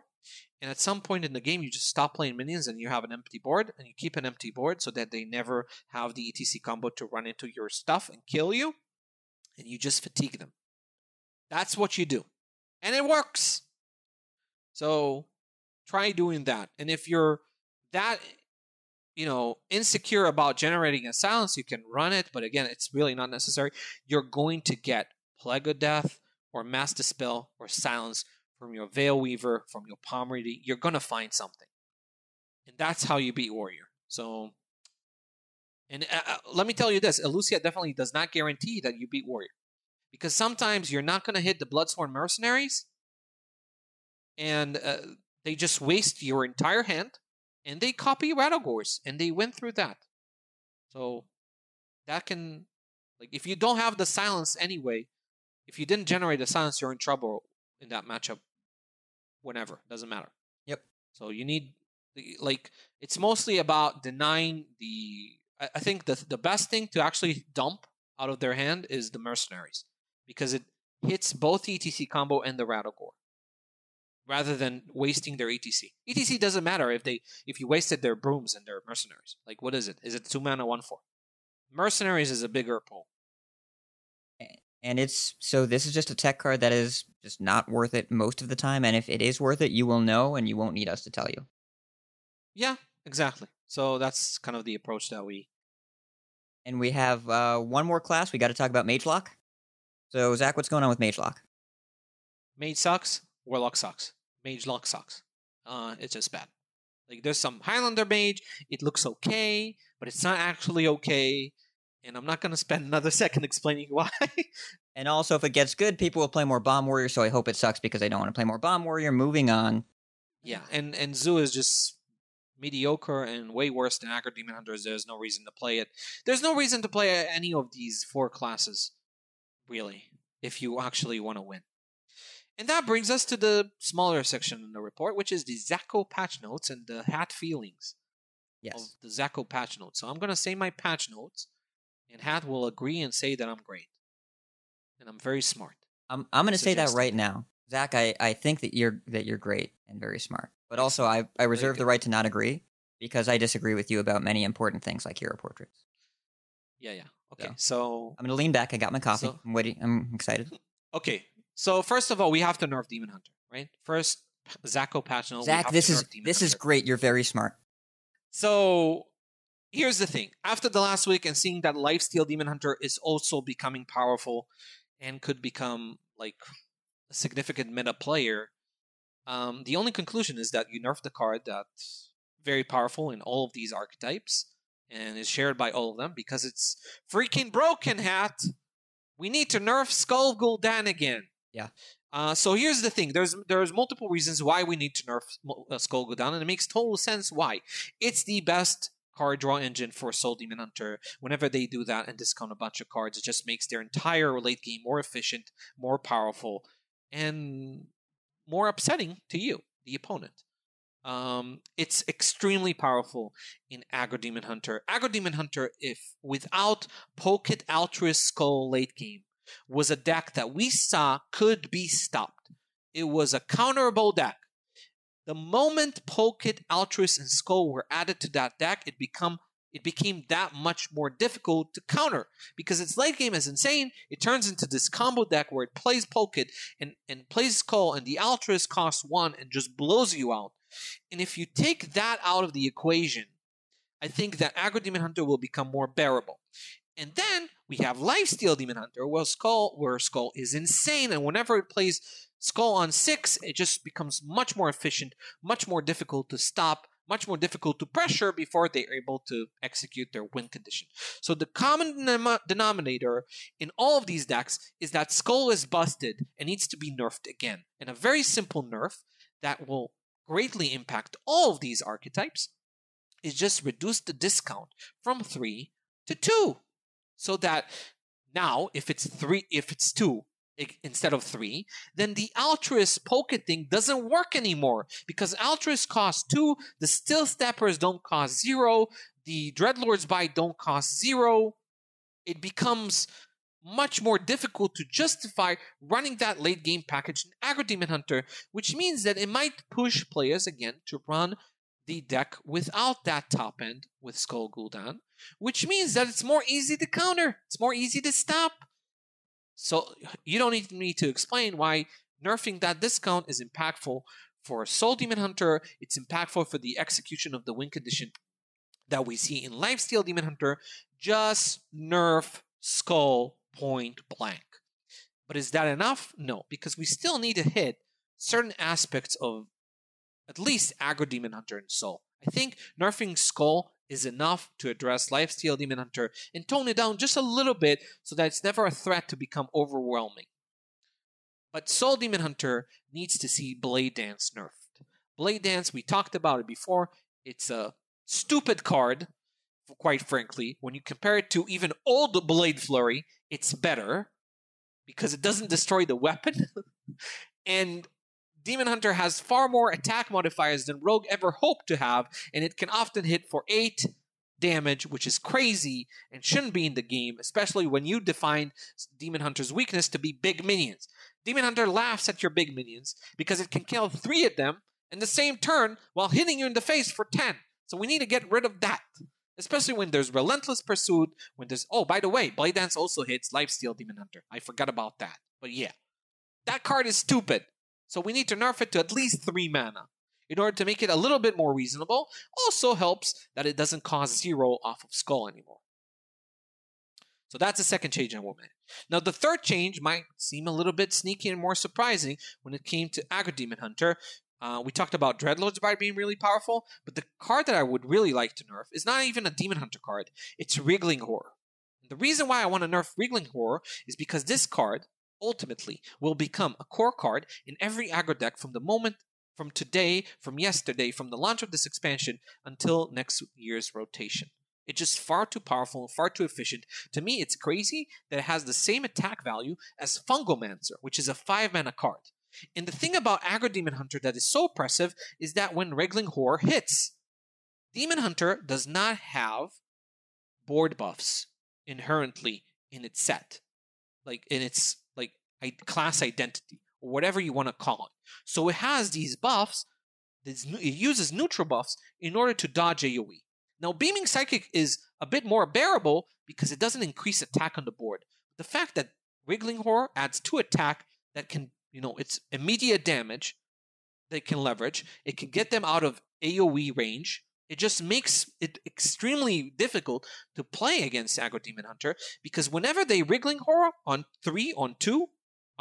And at some point in the game, you just stop playing minions and you have an empty board, and you keep an empty board so that they never have the ETC combo to run into your stuff and kill you, and you just fatigue them. That's what you do. And it works. So try doing that. And if you're that you know insecure about generating a silence, you can run it, but again, it's really not necessary. You're going to get Plague of Death or Mass Dispel or Silence from your Veilweaver, from your Palm Reader, you're going to find something. And that's how you beat Warrior. So, and uh, uh let me tell you this Illucia definitely does not guarantee that you beat Warrior. Because sometimes you're not going to hit the Bloodsworn Mercenaries, and uh, they just waste your entire hand, and they copy Rattlegores, and they win through that. So, that can, like, if you don't have the silence anyway, if you didn't generate the silence, you're in trouble in that matchup whenever. Doesn't matter. Yep. So you need the like it's mostly about denying the I, I think the the best thing to actually dump out of their hand is the mercenaries. Because it hits both the ETC combo and the Rattlegore. Rather than wasting their ETC. ETC doesn't matter if they if you wasted their brooms and their mercenaries. Like what is it? Is it two mana one four? Mercenaries is a bigger pull. And it's so this is just a tech card that is just not worth it most of the time. And if it is worth it, you will know and you won't need us to tell you. Yeah, exactly. So that's kind of the approach that we. And we have uh, one more class. We got to talk about Mage Lock. So, Zach, what's going on with Mage Lock? Mage sucks. Warlock sucks. Mage Lock sucks. Uh, it's just bad. Like, there's some Highlander Mage. It looks okay, but it's not actually okay and I'm not going to spend another second explaining why. and also, if it gets good, people will play more Bomb Warrior. So I hope it sucks because I don't want to play more Bomb Warrior. Moving on. Yeah, and and Zoo is just mediocre and way worse than Aggro Demon Hunters. There's no reason to play it. There's no reason to play any of these four classes, really, if you actually want to win. And that brings us to the smaller section in the report, which is the ZachO patch notes and the hat feelings yes. of the ZachO patch notes. So I'm going to say my patch notes and Hat will agree and say that I'm great. And I'm very smart. I'm I'm gonna say that right now. Zach, I, I think that you're that you're great and very smart. But also I, I reserve the right to not agree because I disagree with you about many important things like hero portraits. Yeah, yeah. Okay. So, so I'm gonna lean back. I got my coffee. So, I'm waiting. I'm excited. Okay. So first of all, we have to nerf Demon Hunter, right? First, ZachO patch note. Zach, this is this Hunter. is great. You're very smart. So here's the thing. After the last week and seeing that lifesteal demon hunter is also becoming powerful and could become like a significant meta player um, the only conclusion is that you nerf the card that's very powerful in all of these archetypes and is shared by all of them because it's freaking broken hat. We need to nerf skull gul'dan again. Yeah. Uh, so here's the thing: there's there's multiple reasons why we need to nerf uh, Skull Gul'dan, and it makes total sense why. It's the best card draw engine for Soul Demon Hunter. Whenever they do that and discount a bunch of cards, it just makes their entire late game more efficient, more powerful, and more upsetting to you, the opponent. Um, it's extremely powerful in Aggro Demon Hunter. Aggro Demon Hunter, if without Polkelt Altruis Skull late game, was a deck that we saw could be stopped. It was a counterable deck. The moment Polkelt, Altruis, and Skull were added to that deck, it become it became that much more difficult to counter because its late game is insane. It turns into this combo deck where it plays Polkelt and, and plays Skull, and the Altruis costs one and just blows you out. And if you take that out of the equation, I think that Aggro Demon Hunter will become more bearable. And then we have Lifesteal Demon Hunter, where Skull, where Skull is insane, and whenever it plays Skull on six, it just becomes much more efficient, much more difficult to stop, much more difficult to pressure before they're able to execute their win condition. So the common denominator in all of these decks is that Skull is busted and needs to be nerfed again. And a very simple nerf that will greatly impact all of these archetypes is just reduce the discount from 3 to 2 so that now if it's 3 if it's 2 instead of 3 then the Altruis poke thing doesn't work anymore because Altruis costs 2 the still steppers don't cost 0 the dreadlords bite don't cost 0 it becomes much more difficult to justify running that late game package in Aggro Demon Hunter, which means that it might push players again to run the deck without that top end with Skull Gul'dan, which means that it's more easy to counter, it's more easy to stop. So you don't need me to explain why nerfing that discount is impactful for Soul Demon Hunter, it's impactful for the execution of the win condition that we see in Lifesteal Demon Hunter. Just nerf Skull point blank. But is that enough? No, because we still need to hit certain aspects of at least Aggro Demon Hunter and Soul. I think nerfing Skull is enough to address Lifesteal Demon Hunter and tone it down just a little bit so that it's never a threat to become overwhelming. But Soul Demon Hunter needs to see Blade Dance nerfed. Blade Dance, we talked about it before, it's a stupid card, quite frankly. When you compare it to even old Blade Flurry, it's better because it doesn't destroy the weapon. and Demon Hunter has far more attack modifiers than Rogue ever hoped to have, and it can often hit for 8 damage, which is crazy and shouldn't be in the game, especially when you define Demon Hunter's weakness to be big minions. Demon Hunter laughs at your big minions because it can kill 3 of them in the same turn while hitting you in the face for 10. So we need to get rid of that especially when there's relentless pursuit. When there's oh, by the way, Blade Dance also hits Lifesteal Demon Hunter. I forgot about that, but yeah, that card is stupid. So we need to nerf it to at least three mana in order to make it a little bit more reasonable. Also helps that it doesn't cost zero off of Skull anymore. So that's the second change I will make. Now the third change might seem a little bit sneaky and more surprising when it came to Aggro Demon Hunter, uh, we talked about Dreadlord's Bite being really powerful, but the card that I would really like to nerf is not even a Demon Hunter card. It's Wriggling Horror. The reason why I want to nerf Wriggling Horror is because this card, ultimately, will become a core card in every aggro deck from the moment from today, from yesterday, from the launch of this expansion until next year's rotation. It's just far too powerful and far too efficient. To me, it's crazy that it has the same attack value as Fungalmancer, which is a 5 mana card. And the thing about Aggro Demon Hunter that is so oppressive is that when Wriggling Horror hits, Demon Hunter does not have board buffs inherently in its set, like in its class identity or whatever you want to call it. So it has these buffs. It uses neutral buffs in order to dodge AOE. Now, Beaming Sidekick is a bit more bearable because it doesn't increase attack on the board. The fact that Wriggling Horror adds two attack that can you know, it's immediate damage they can leverage. It can get them out of AoE range. It just makes it extremely difficult to play against Aggro Demon Hunter because whenever they wriggling horror on three, on two,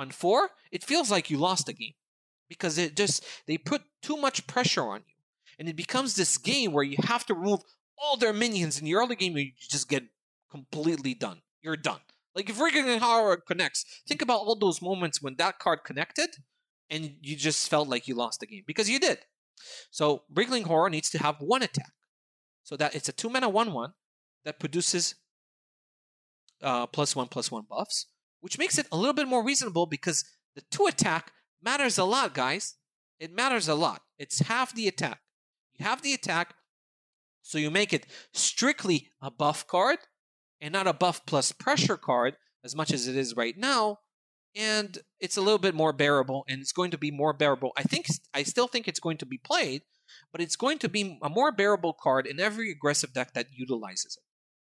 on four, it feels like you lost the game because it just they put too much pressure on you, and it becomes this game where you have to remove all their minions in the early game. You just get completely done. You're done. Like if Wriggling Horror connects, think about all those moments when that card connected and you just felt like you lost the game because you did. So Wriggling Horror needs to have one attack. So that it's a two mana one one that produces uh, plus one plus one buffs, which makes it a little bit more reasonable because the two attack matters a lot, guys. It matters a lot. It's half the attack. You have the attack, so you make it strictly a buff card, and not a buff plus pressure card as much as it is right now. And it's a little bit more bearable, and it's going to be more bearable. I think I still think it's going to be played, but it's going to be a more bearable card in every aggressive deck that utilizes it,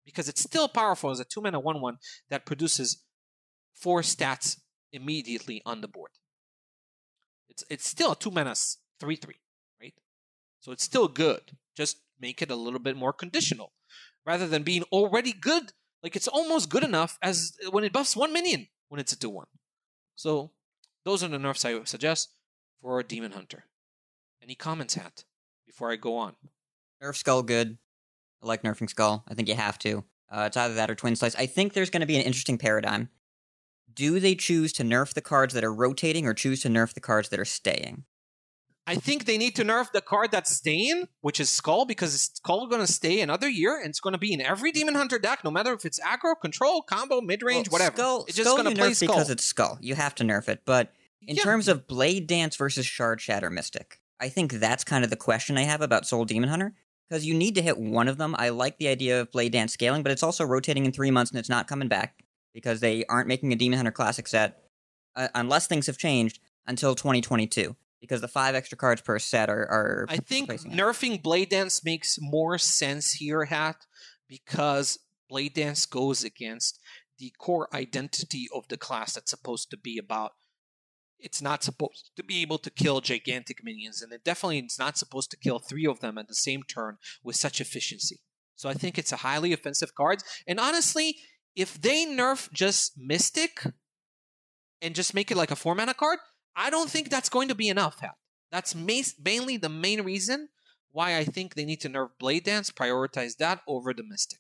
because it's still powerful as a two mana one one that produces four stats immediately on the board. It's it's still a two mana three three, right? So it's still good. Just make it a little bit more conditional rather than being already good. Like it's almost good enough as when it buffs one minion when it's a 2 1. So those are the nerfs I suggest for Demon Hunter. Any comments, Hat, before I go on? Nerf Skull good. I like nerfing Skull. I think you have to. Uh, it's either that or Twin Slice. I think there's going to be an interesting paradigm. Do they choose to nerf the cards that are rotating or choose to nerf the cards that are staying? I think they need to nerf the card that's staying, which is Skull, because Skull going to stay another year, and it's going to be in every Demon Hunter deck, no matter if it's aggro, control, combo, mid range, Well, whatever. Skull, it's just going to play Skull. because it's Skull. You have to nerf it. But in Yeah. terms of Blade Dance versus Shardshatter Mystic, I think that's kind of the question I have about Soul Demon Hunter. Because you need to hit one of them. I like the idea of Blade Dance scaling, but it's also rotating in three months and it's not coming back because they aren't making a Demon Hunter Classic set uh, unless things have changed until 2022. Because the five extra cards per set are. are I think replacing it. nerfing Blade Dance makes more sense here, Hat, because Blade Dance goes against the core identity of the class that's supposed to be about. It's not supposed to be able to kill gigantic minions, and it definitely is not supposed to kill three of them at the same turn with such efficiency. So I think it's a highly offensive card. And honestly, if they nerf just Mystic and just make it like a four mana card, I don't think that's going to be enough, Hat. That's mainly the main reason why I think they need to nerf Blade Dance, prioritize that over the Mystic.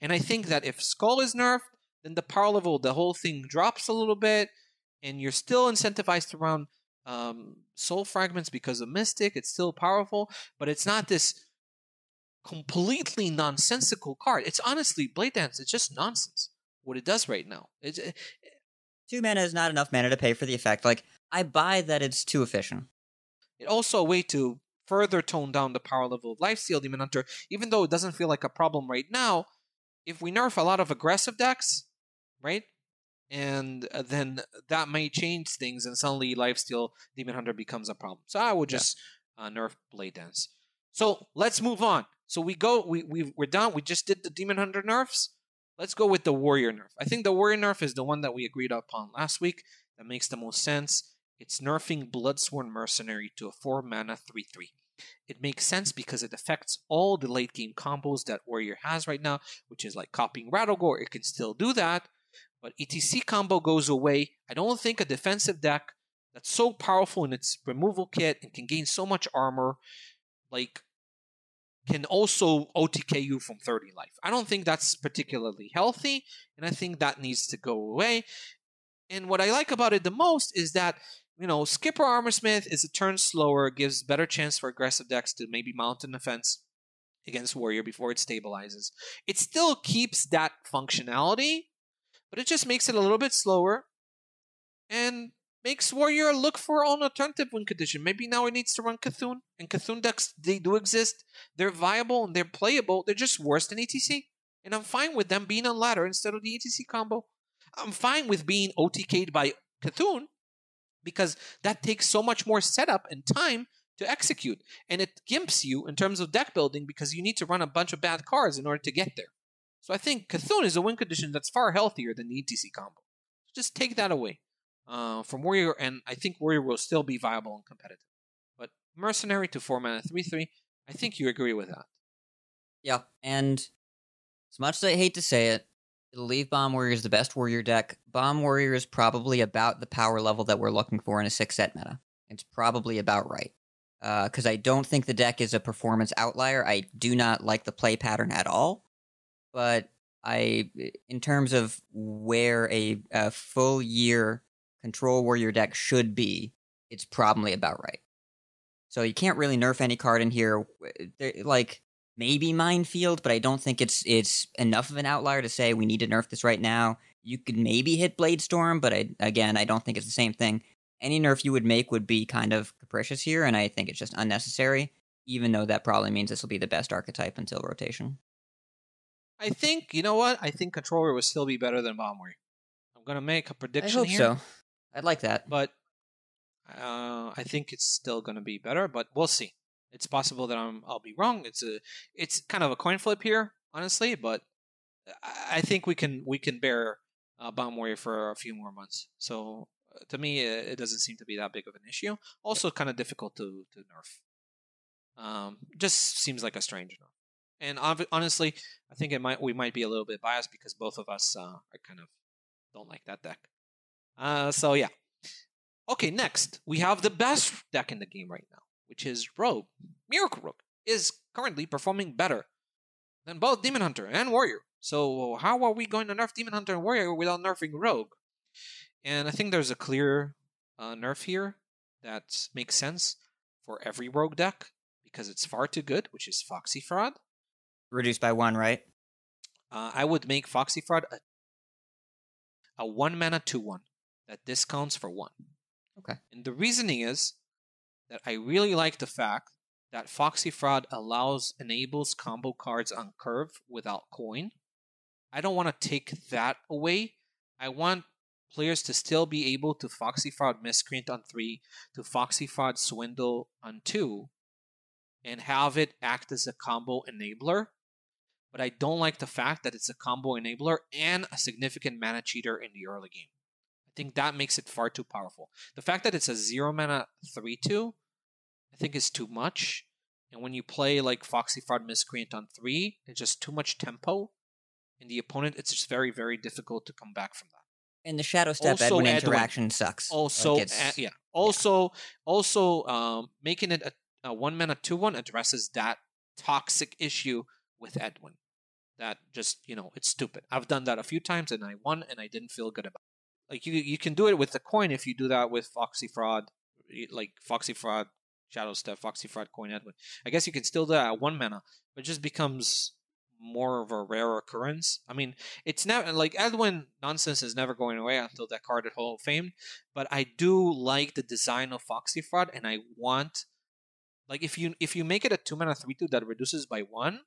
And I think that if Skull is nerfed, then the power level, the whole thing drops a little bit, and you're still incentivized to run um, Soul Fragments because of Mystic. It's still powerful, but it's not this completely nonsensical card. It's honestly Blade Dance. It's just nonsense what it does right now. It's, Two mana is not enough mana to pay for the effect. Like, I buy that it's too efficient. it also a way to further tone down the power level of Lifesteal Demon Hunter, even though it doesn't feel like a problem right now. If we nerf a lot of aggressive decks, right, and uh, then that may change things, and suddenly Lifesteal Demon Hunter becomes a problem. So I would Yeah. just uh, nerf Blade Dance. So let's move on. So we go, we, we we're done. We just did the Demon Hunter nerfs. Let's go with the Warrior nerf. I think the Warrior nerf is the one that we agreed upon last week. That makes the most sense. It's nerfing Bloodsworn Mercenary to a 4 mana 3 3. It makes sense because it affects all the late game combos that Warrior has right now, which is like copying Rattlegore. It can still do that, but ETC combo goes away. I don't think a defensive deck that's so powerful in its removal kit and can gain so much armor, like, can also OTK you from 30 life. I don't think that's particularly healthy, and I think that needs to go away. And what I like about it the most is that you know, Skipper Armorsmith is a turn slower, gives better chance for aggressive decks to maybe mount an offense against Warrior before it stabilizes. It still keeps that functionality, but it just makes it a little bit slower and makes Warrior look for an alternative win condition. Maybe now it needs to run C'Thun, and C'Thun decks, they do exist. They're viable and they're playable. They're just worse than ETC. And I'm fine with them being on ladder instead of the ETC combo. I'm fine with being OTK'd by C'Thun because that takes so much more setup and time to execute. And it gimps you in terms of deck building because you need to run a bunch of bad cards in order to get there. So I think C'Thun is a win condition that's far healthier than the ETC combo. Just take that away uh, from Warrior, and I think Warrior will still be viable and competitive. But Mercenary to 4 mana 3 3, I think you agree with that. Yeah, and as much as I hate to say it, it'll leave Bomb Warrior as the best warrior deck. Bomb Warrior is probably about the power level that we're looking for in a six set meta. It's probably about right. Because I don't think the deck is a performance outlier. I do not like the play pattern at all. But I, in terms of where a, a full year control where your deck should be, it's probably about right. So you can't really nerf any card in here. Eh, eh, like maybe minefield, but I don't think it's it's enough of an outlier to say we need to nerf this right now. You could maybe hit Blade Storm, but I, again, I don't think it's the same thing. Any nerf you would make would be kind of capricious here, and I think it's just unnecessary. Even though that probably means this will be the best archetype until rotation. I think, you know what? I think Controller would still be better than Bomb I'm going to make a prediction I hope here. so. I'd like that. but uh, I think it's still going to be better. But we'll see. It's possible that I'm I'll be wrong. It's a it's kind of a coin flip here, honestly. But I think we can we can bear uh, Bomb Warrior for a few more months. So uh, to me, uh, it doesn't seem to be that big of an issue. Also, kind of difficult to to nerf. Um, just seems like a strange enough. And ob- honestly, I think it might we might be a little bit biased because both of us uh, are kind of don't like that deck. Uh, so yeah. Okay, next we have the best deck in the game right now, which is Rogue. Miracle Rogue is currently performing better than both Demon Hunter and Warrior. So how are we going to nerf Demon Hunter and Warrior without nerfing Rogue? And I think there's a clear uh, nerf here that makes sense for every Rogue deck because it's far too good, which is Foxy Fraud. Reduced by one, right? Uh, I would make Foxy Fraud a, a one mana two one that discounts for one. Okay. And the reasoning is that I really like the fact that Foxy Fraud allows enables combo cards on curve without coin. I don't want to take that away. I want players to still be able to Foxy Fraud Miscreant on three, to Foxy Fraud Swindle on two, and have it act as a combo enabler. But I don't like the fact that it's a combo enabler and a significant mana cheater in the early game. I think that makes it far too powerful. The fact that it's a zero mana 3 2, I think is too much. And when you play like Foxy Fraud Miscreant on 3, it's just too much tempo. And the opponent, it's just very, very difficult to come back from that. And the Shadow Step Also Edwin Edwin. interaction sucks. Also, Like, uh, yeah. Also, also, um, making it a, a one mana two one addresses that toxic issue with Edwin. That just you know it's stupid. I've done that a few times and I won and I didn't feel good about. It. Like you, you can do it with the coin if you do that with Foxy Fraud, like Foxy Fraud, Shadow Step, Foxy Fraud, Coin Edwin. I guess you can still do that at one mana, but it just becomes more of a rare occurrence. I mean, it's never like Edwin nonsense is never going away until that card at Hall of Fame. But I do like the design of Foxy Fraud, and I want like if you if you make it a two mana three two that reduces by one,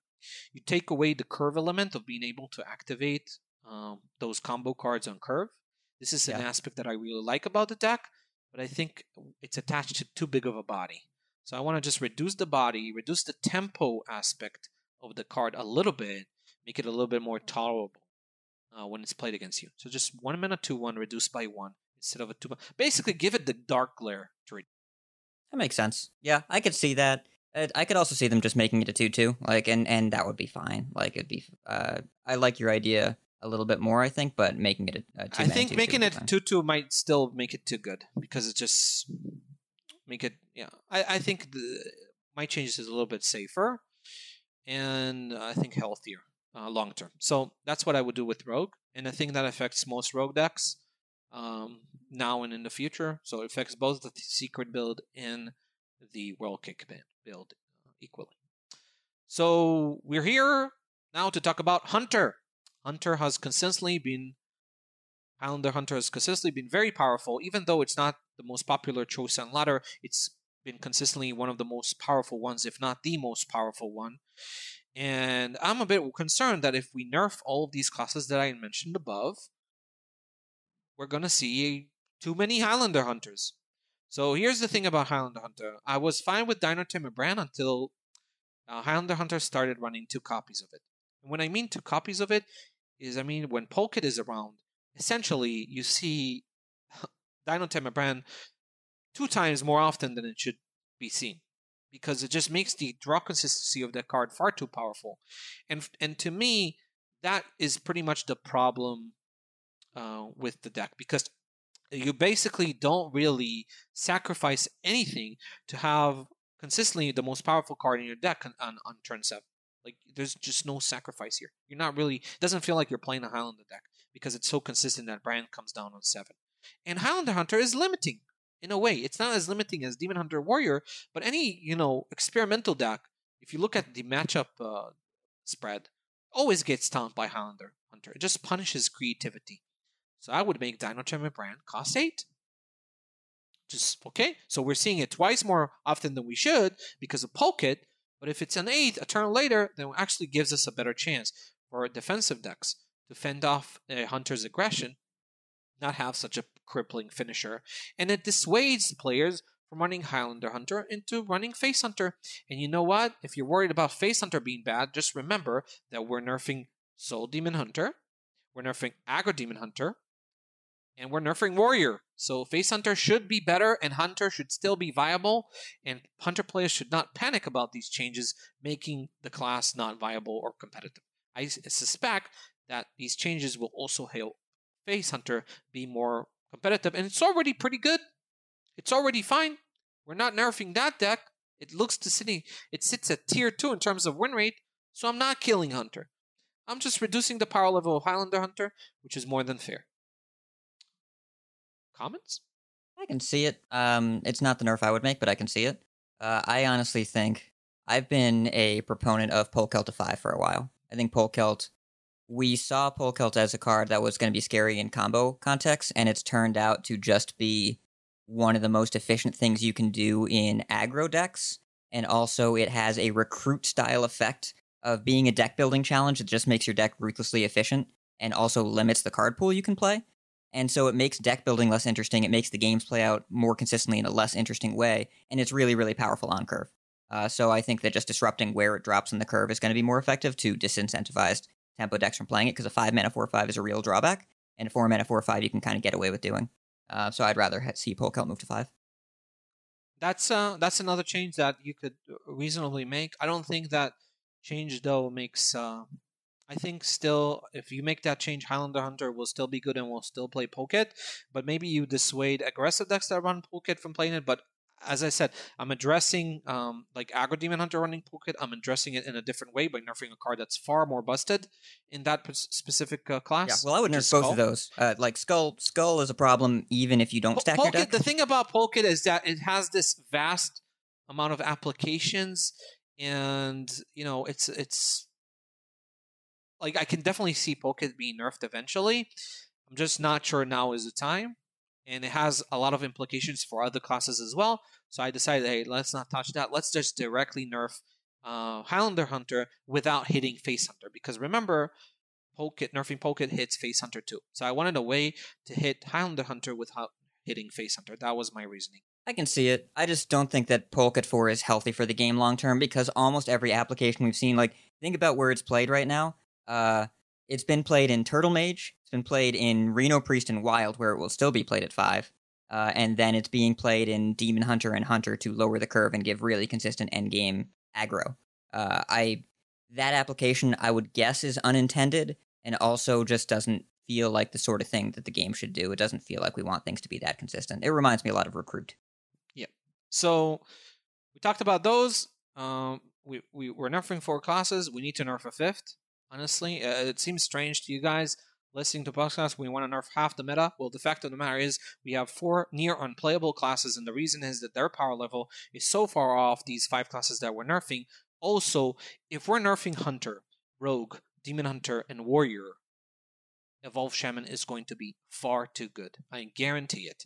you take away the curve element of being able to activate um, those combo cards on curve. This is an Yeah. aspect that I really like about the deck, but I think it's attached to too big of a body. So I want to just reduce the body, reduce the tempo aspect of the card a little bit, make it a little bit more tolerable uh, when it's played against you. So just one mana two one reduced by one instead of a two. Basically, give it the dark glare to reduce. That makes sense. Yeah, I could see that. I could also see them just making it a two-two, like, and and that would be fine. Like, it'd be. Uh, I like your idea a little bit more, I think, but making it a, a two. I think making it two two might still make it too good because it just make it. Yeah, I I think the, my changes is a little bit safer, and I think healthier uh, long term. So that's what I would do with Rogue, and I think that affects most Rogue decks um, now and in the future. So it affects both the secret build and the Whirlkick build uh, equally. So we're here now to talk about Hunter. Hunter has consistently been Highlander Hunter has consistently been very powerful, even though it's not the most popular Chosen ladder. It's been consistently one of the most powerful ones, if not the most powerful one. And I'm a bit concerned that if we nerf all of these classes that I mentioned above, we're gonna see too many Highlander Hunters. So here's the thing about Highlander Hunter. I was fine with Dinotamer Brann until uh, Highlander Hunter started running two copies of it. And when I mean two copies of it, is I mean when Polkelt is around, essentially you see Dino Brann two times more often than it should be seen because it just makes the draw consistency of that card far too powerful. And and to me that is pretty much the problem uh, with the deck because you basically don't really sacrifice anything to have consistently the most powerful card in your deck on, on, turn 7 like there's just no sacrifice here. You're not really it doesn't feel like you're playing a highlander deck because it's so consistent that Brann comes down on 7 and highlander hunter is limiting in a way. It's not as limiting as demon hunter warrior but any you know experimental deck if you look at the matchup uh, spread always gets stomped by highlander hunter. It just punishes creativity. So i would make Dinotamer Brann cost 8 just okay. So we're seeing it twice more often than we should because of Polkelt, but if it's an 8 a turn later then it actually gives us a better chance for defensive decks to fend off a hunter's aggression not have such a crippling finisher, and it dissuades players from running Highlander Hunter into running Face Hunter. And you know what? If you're worried about Face Hunter being bad, just remember that we're nerfing Soul Demon Hunter, we're nerfing Aggro Demon Hunter, and we're nerfing Warrior. So Face Hunter should be better, and Hunter should still be viable. And Hunter players should not panic about these changes, making the class not viable or competitive. I suspect that these changes will also help Face Hunter be more competitive, and it's already pretty good. It's already fine. We're not nerfing that deck. It looks to sitting. It sits at tier two in terms of win rate. So I'm not killing Hunter. I'm just reducing the power level of Highlander Hunter, which is more than fair. Comments? I can see it. Um, it's not the nerf I would make, but I can see it. Uh, I honestly think I've been a proponent of Polkelt to five for a while. I think Polkelt, we saw Polkelt as a card that was going to be scary in combo context, and it's turned out to just be one of the most efficient things you can do in aggro decks. And also, it has a recruit style effect of being a deck building challenge that just makes your deck ruthlessly efficient and also limits the card pool you can play. And so it makes deck building less interesting. It makes the games play out more consistently in a less interesting way. And it's really, really powerful on curve. Uh, so I think that just disrupting where it drops in the curve is going to be more effective to disincentivize tempo decks from playing it because a 5 mana 4 5 is a real drawback. And a 4 mana 4 5 you can kind of get away with doing. Uh, so I'd rather see Polkelt move to 5. That's uh, that's another change that you could uh, reasonably make. I don't think that change though makes uh, I think still if you make that change, Highlander Hunter will still be good and will still play Polkelt, but maybe you dissuade aggressive decks that run Polkelt from playing it. But as I said, I'm addressing um, like aggro demon hunter running Polkelt. I'm addressing it in a different way by nerfing a card that's far more busted in that p- specific uh, class. Yeah, well, I would nerf both of those. Uh, like Skull, Skull is a problem even if you don't stack Polkelt, your deck. The thing about Polkelt is that it has this vast amount of applications and you know it's it's like I can definitely see Polkelt being nerfed eventually. I'm just not sure now is the time, and it has a lot of implications for other classes as well. So I decided, hey, let's not touch that. Let's just directly nerf uh, Highlander Hunter without hitting Face Hunter, because remember, Polkelt nerfing Polkelt hits Face Hunter too. So I wanted a way to hit Highlander Hunter without hitting Face Hunter. That was my reasoning. I can see it. I just don't think that Polkelt 4 is healthy for the game long term because almost every application we've seen, like, think about where it's played right now. Uh, it's been played in Turtle Mage, it's been played in Reno Priest and Wild, where it will still be played at 5. Uh, and then it's being played in Demon Hunter and Hunter to lower the curve and give really consistent endgame aggro. Uh, I that application I would guess is unintended and also just doesn't feel like the sort of thing that the game should do. It doesn't feel like we want things to be that consistent. It reminds me a lot of Recruit. Yeah. So we talked about those. Um, we, we, we're nerfing four classes. We need to nerf a fifth. Honestly, uh, it seems strange to you guys listening to podcasts. We want to nerf half the meta. Well, the fact of the matter is, we have four near unplayable classes, and the reason is that their power level is so far off these five classes that we're nerfing. Also, if we're nerfing Hunter, Rogue, Demon Hunter, and Warrior, Evolve Shaman is going to be far too good. I guarantee it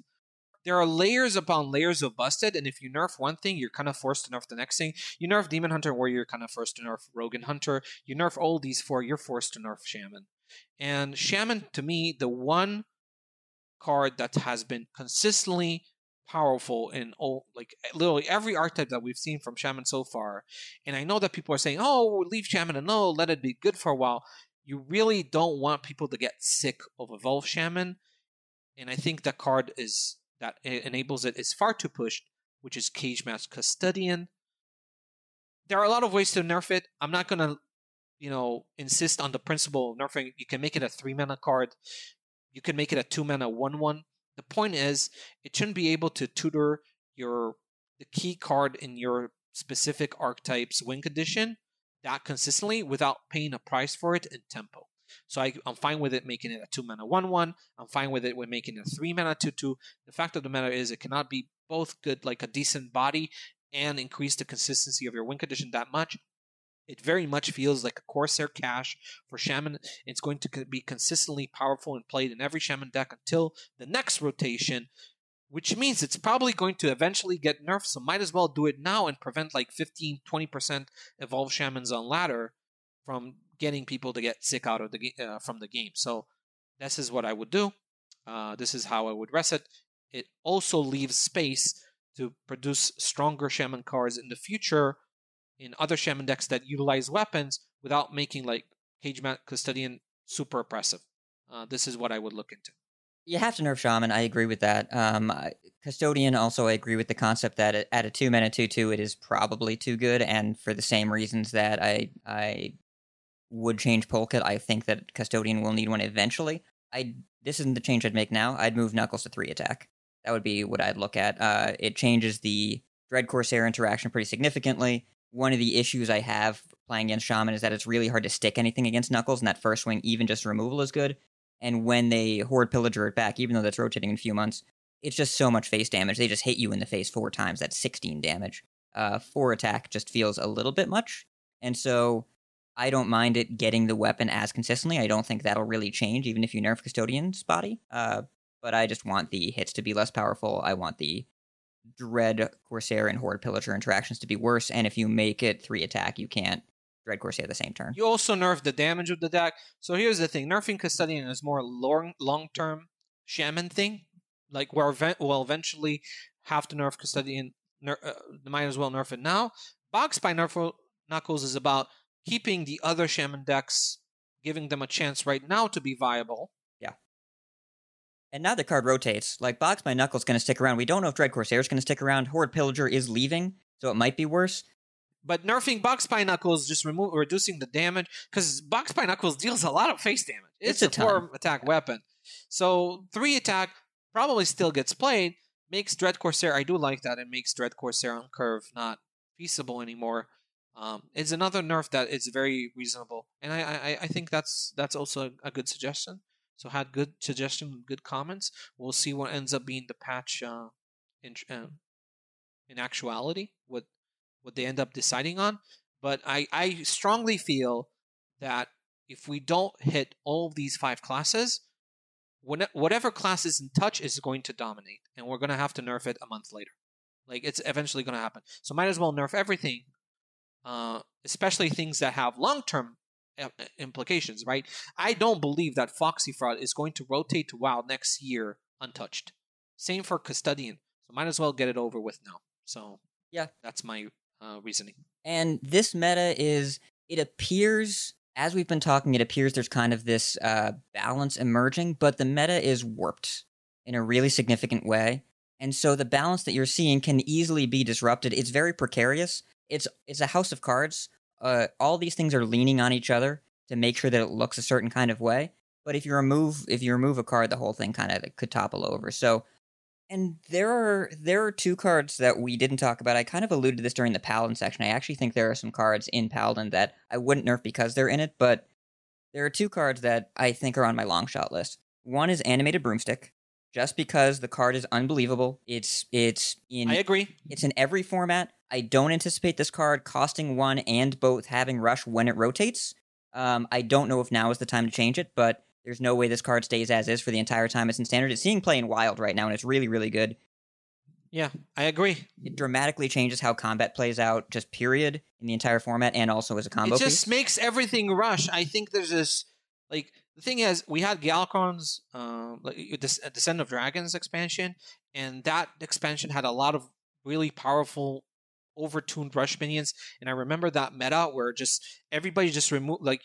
there are layers upon layers of busted, and if you nerf one thing, you're kind of forced to nerf the next thing. You nerf Demon Hunter Warrior, you're kind of forced to nerf Rogue and Hunter. You nerf all these four, you're forced to nerf Shaman. And Shaman, to me, the one card that has been consistently powerful in all like literally every archetype that we've seen from Shaman so far. And I know that people are saying, "Oh, leave Shaman no, let it be good for a while." You really don't want people to get sick of Evolve Shaman, and I think that card is that enables it is far too pushed, which is Cage Match Custodian. There are a lot of ways to nerf it. I'm not gonna, you know, insist on the principle of nerfing. You can make it a three mana card. You can make it a two mana one one. The point is, it shouldn't be able to tutor your the key card in your specific archetype's win condition that consistently without paying a price for it in tempo. So I, am fine with it making it a two mana one one. I'm fine with it with making it a three mana two two. The fact of the matter is, it cannot be both good, like a decent body, and increase the consistency of your win condition that much. It very much feels like a Corsair Cache for Shaman. It's going to be consistently powerful and played in every Shaman deck until the next rotation, which means it's probably going to eventually get nerfed. So might as well do it now and prevent like 15, 20% evolve Shamans on ladder from getting people to get sick out of the uh, from the game. So this is what I would do. Uh, this is how I would reset. It It also leaves space to produce stronger shaman cards in the future in other shaman decks that utilize weapons without making like Cage Custodian super oppressive. Uh, this is what I would look into. You have to nerf Shaman. I agree with that. Um, Custodian also, I agree with the concept that at- at a two mana two two, it is probably too good, and for the same reasons that I I would change Polkelt, I think that Custodian will need one eventually. I this isn't the change I'd make now. I'd move Knuckles to three attack. That would be what I'd look at. Uh, it changes the Dread Corsair interaction pretty significantly. One of the issues I have playing against Shaman is that it's really hard to stick anything against Knuckles, and that first swing, even just removal, is good. And when they Horde Pillager it back, even though that's rotating in a few months, it's just so much face damage. They just hit you in the face four times. That's 16 damage. Uh, four attack just feels a little bit much. And so I don't mind it getting the weapon as consistently. I don't think that'll really change, even if you nerf Custodian's body. Uh, but I just want the hits to be less powerful. I want the Dread Corsair and Hoard Pillager interactions to be worse. And if you make it three attack, you can't Dread Corsair the same turn. You also nerf the damage of the deck. So here's the thing: nerfing Custodian is more long long term shaman thing. Like event- we'll eventually have to nerf Custodian. Ner- uh, might as well nerf it now. Box by nerf Knuckles is about keeping the other shaman decks, giving them a chance right now to be viable. Yeah. And now the card rotates. Like Boggspine Knuckles going to stick around. We don't know if Dread Corsair is going to stick around. Hoard Pillager is leaving, so it might be worse. But nerfing Boggspine Knuckles just remove reducing the damage because Boggspine Knuckles deals a lot of face damage. It's, It's a a, four attack weapon, so three attack probably still gets played. Makes Dread Corsair. I do like that. It makes Dread Corsair on curve not feasible anymore. Um, it's another nerf that is very reasonable, and I I, I think that's that's also a, good suggestion. So had good suggestion, good comments. We'll see what ends up being the patch uh, in uh, in actuality. What what they end up deciding on. But I, I strongly feel that if we don't hit all of these five classes, when, whatever class is in touch is going to dominate, and we're going to have to nerf it a month later. Like it's eventually going to happen. So might as well nerf everything, uh, especially things that have long term implications. Right? I don't believe that Foxy Fraud is going to rotate to WoW next year untouched. Same for Custodian. So might as well get it over with now. So Yeah. that's my uh, reasoning. And this meta is, it appears, as we've been talking, it appears there's kind of this uh, balance emerging, but the meta is warped in a really significant way. And so the balance that you're seeing can easily be disrupted. It's very precarious. It's it's a house of cards. Uh, all these things are leaning on each other to make sure that it looks a certain kind of way. But if you remove if you remove a card, the whole thing kind of could topple over. So and there are there are two cards that we didn't talk about. I kind of alluded to this during the Paladin section. I actually think there are some cards in Paladin that I wouldn't nerf because they're in it, but there are two cards that I think are on my long shot list. One is Animated Broomstick, just because the card is unbelievable. It's it's in I agree. it's in every format. I don't anticipate this card costing one and both having rush when it rotates. Um, I don't know if now is the time to change it, but there's no way this card stays as is for the entire time it's in standard. It's seeing play in wild right now, and it's really, really good. Yeah, I agree. It dramatically changes how combat plays out, just period, in the entire format, and also as a combo it just piece. makes everything rush. I think there's this like the thing is we had Galakrond's uh, like this Descent of Dragons expansion, and that expansion had a lot of really powerful overtuned rush minions. And I remember that meta where just everybody just removed like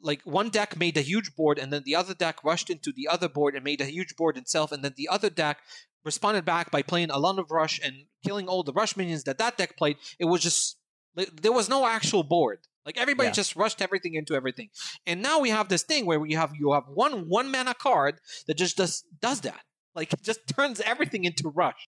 like one deck made a huge board and then the other deck rushed into the other board and made a huge board itself and then the other deck responded back by playing a lot of rush and killing all the rush minions that that deck played it was just like, there was no actual board like everybody Yeah. just rushed everything into everything and now we have this thing where we have you have one one mana card that just does does that like it just turns everything into rush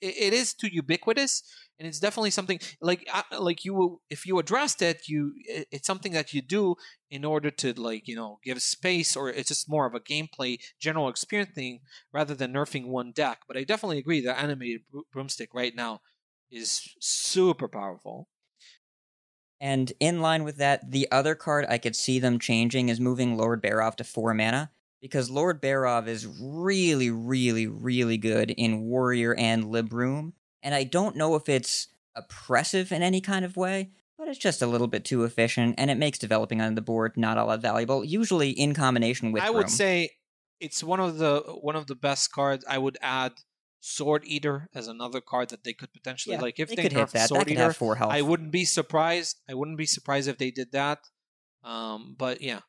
it, it is too ubiquitous and it's definitely something like like you if you addressed it you it's something that you do in order to like you know give space or it's just more of a gameplay general experience thing rather than nerfing one deck but i definitely agree that animated broomstick right now is super powerful And in line with that, the other card I could see them changing is moving Lord Barov to four mana. Because Lord Barov is really, really, really good in Warrior and Libram. And I don't know if it's oppressive in any kind of way, but it's just a little bit too efficient, and it makes developing on the board not all that valuable, usually in combination with i would Room. say it's one of the one of the best cards i would add sword eater as another card that they could potentially Yeah, like if they they, could hit that. That sword could eater four health. I wouldn't be surprised. I wouldn't be surprised if they did that. Um, but yeah,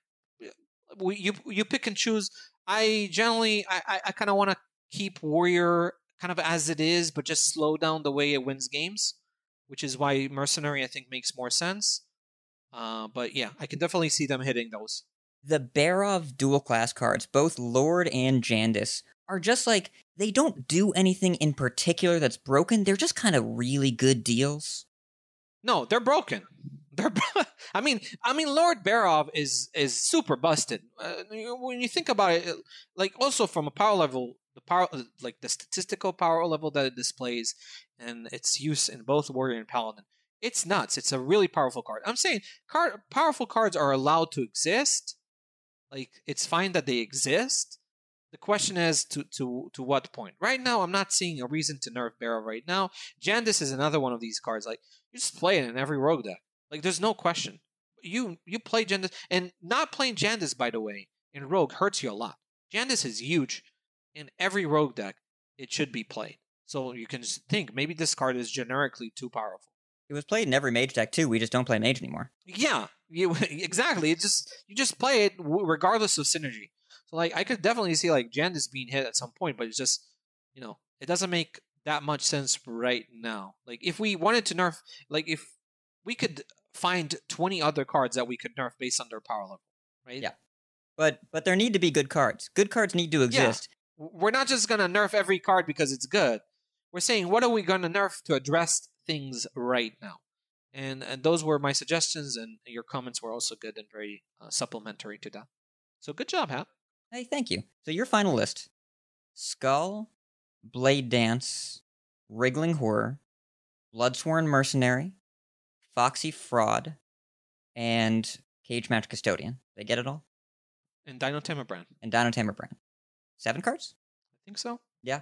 we, you you pick and choose. I generally I I, I kind of want to keep warrior kind of as it is, but just slow down the way it wins games, which is why mercenary I think makes more sense. Uh, but yeah, I can definitely see them hitting those. The Barov dual class cards, both Lord and Jandice, are just like they don't do anything in particular that's broken. They're just kind of really good deals. No, they're broken. They're. bro- I mean, I mean, Lord Barov is is super busted. Uh, when you think about it, like also from a power level, the power, uh, like the statistical power level that it displays, and its use in both warrior and paladin, it's nuts. It's a really powerful card. I'm saying, card powerful cards are allowed to exist. Like it's fine that they exist. The question is to to to what point? Right now, I'm not seeing a reason to nerf Barov right now. Jandice is another one of these cards. Like you just play it in every rogue deck. Like there's no question. You you play Jandice and not playing Jandice by the way in rogue hurts you a lot. Jandice is huge in every rogue deck. It should be played. So you can just think maybe this card is generically too powerful. It was played in every mage deck too. We just don't play mage anymore. Yeah, you exactly. It's just you just play it regardless of synergy. So like I could definitely see like Jandice being hit at some point, but it's just you know it doesn't make that much sense right now. Like if we wanted to nerf, like if we could find twenty other cards that we could nerf based on their power level, right? Yeah. But but there need to be good cards. Good cards need to exist. We're not just gonna nerf every card because it's good. We're saying what are we gonna nerf to address things right now. And, and those were my suggestions, and your comments were also good and very uh, supplementary to that. So good job, Hap. Hey, thank you. So your final list: Skull, Blade Dance, Wriggling Horror, Bloodsworn Mercenary, Foxy Fraud, and Cage Match Custodian. Did I get it all? And Dino Brann. And Dinotamer Brann. Seven cards. I think so. Yeah.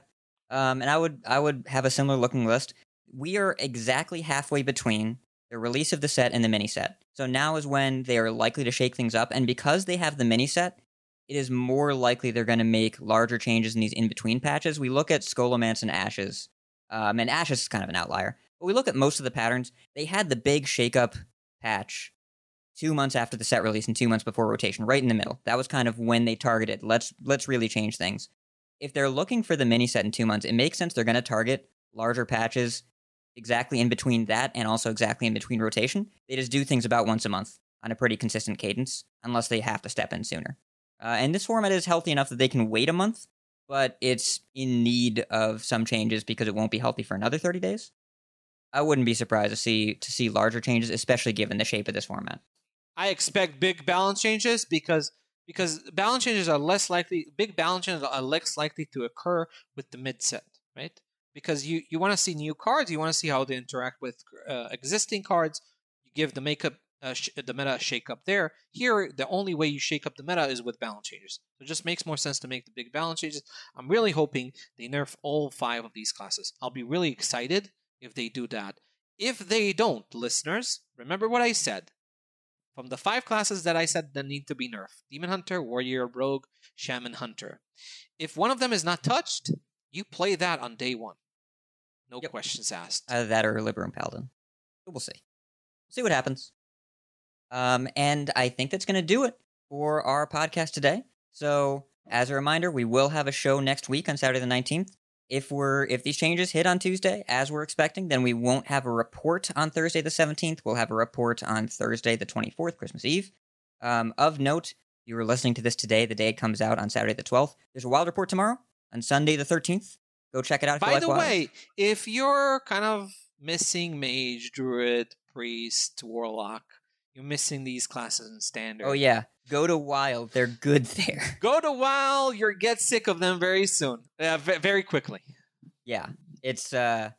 Um, and I would I would have a similar looking list. We are exactly halfway between the release of the set and the mini set. So now is when they are likely to shake things up, and because they have the mini set, it is more likely they're going to make larger changes in these in between patches. We look at Scholomance and Ashes, um, and Ashes is kind of an outlier, but we look at most of the patterns. They had the big shake up patch two months after the set release and two months before rotation, right in the middle. That was kind of when they targeted. Let's let's really change things if they're looking for the mini set in two months, it makes sense they're going to target larger patches exactly in between that and also exactly in between rotation. They just do things about once a month on a pretty consistent cadence, unless they have to step in sooner. Uh, and this format is healthy enough that they can wait a month, but it's in need of some changes because it won't be healthy for another 30 days. I wouldn't be surprised to see to see larger changes, especially given the shape of this format. I expect big balance changes because because balance changes are less likely. Big balance changes are less likely to occur with the mid set, right? Because you you want to see new cards, you want to see how they interact with uh, existing cards. You give the makeup uh, sh- the meta shake up there. Here, the only way you shake up the meta is with balance changes. So it just makes more sense to make the big balance changes. I'm really hoping they nerf all five of these classes. I'll be really excited if they do that. If they don't, listeners, remember what I said. From the five classes that I said that need to be nerfed Demon Hunter, Warrior, Rogue, Shaman, Hunter. If one of them is not touched, you play that on day one. No Yep. questions asked. Either that or Libram Paladin. We'll see. see what happens. Um, and I think that's going to do it for our podcast today. So, as a reminder, we will have a show next week on Saturday the 19th. If we're if these changes hit on Tuesday as we're expecting, then we won't have a report on Thursday the 17th. We'll have a report on Thursday the 24th, Christmas Eve. Um, of note, you were listening to this today, the day it comes out on Saturday the 12th. There's a wild report tomorrow on Sunday the 13th. Go check it out. If you By like the wild. way, if you're kind of missing Mage, Druid, Priest, Warlock, you're missing these classes in Standard. Oh yeah, go to Wild. They're good there. Go to Wild. you'll get sick of them very soon. Uh, v- very quickly. Yeah, it's uh,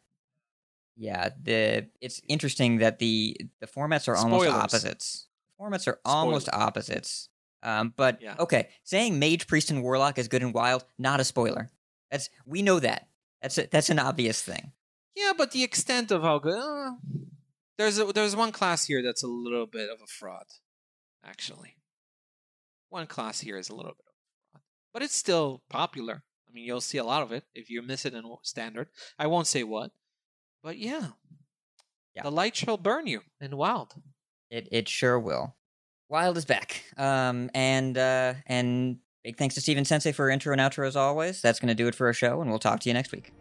yeah. The it's interesting that the the formats are almost Spoilers. opposites. Formats are almost Spoilers. opposites. Um, but Yeah. okay, saying Mage, Priest, and Warlock is good and Wild, not a spoiler. That's we know that. That's a, that's an obvious thing. Yeah, but the extent of how good. Uh, there's a, there's one class here that's a little bit of a fraud, actually. One class here is a little bit of but it's still popular. I mean, you'll see a lot of it if you miss it in standard. I won't say what, but yeah, Yeah. the light shall burn you in wild. It it sure will. Wild is back. Um, and uh, and Big thanks to Steven Sensei for intro and outro as always. That's going to do it for our show, and we'll talk to you next week.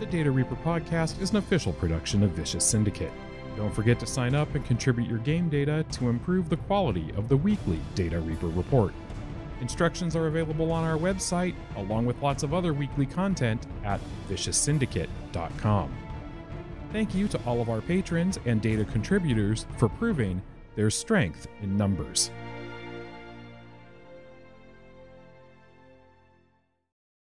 The Data Reaper podcast is an official production of Vicious Syndicate. Don't forget to sign up and contribute your game data to improve the quality of the weekly Data Reaper report. Instructions are available on our website, along with lots of other weekly content at vicioussyndicate.com. Thank you to all of our patrons and data contributors for proving there's strength in numbers.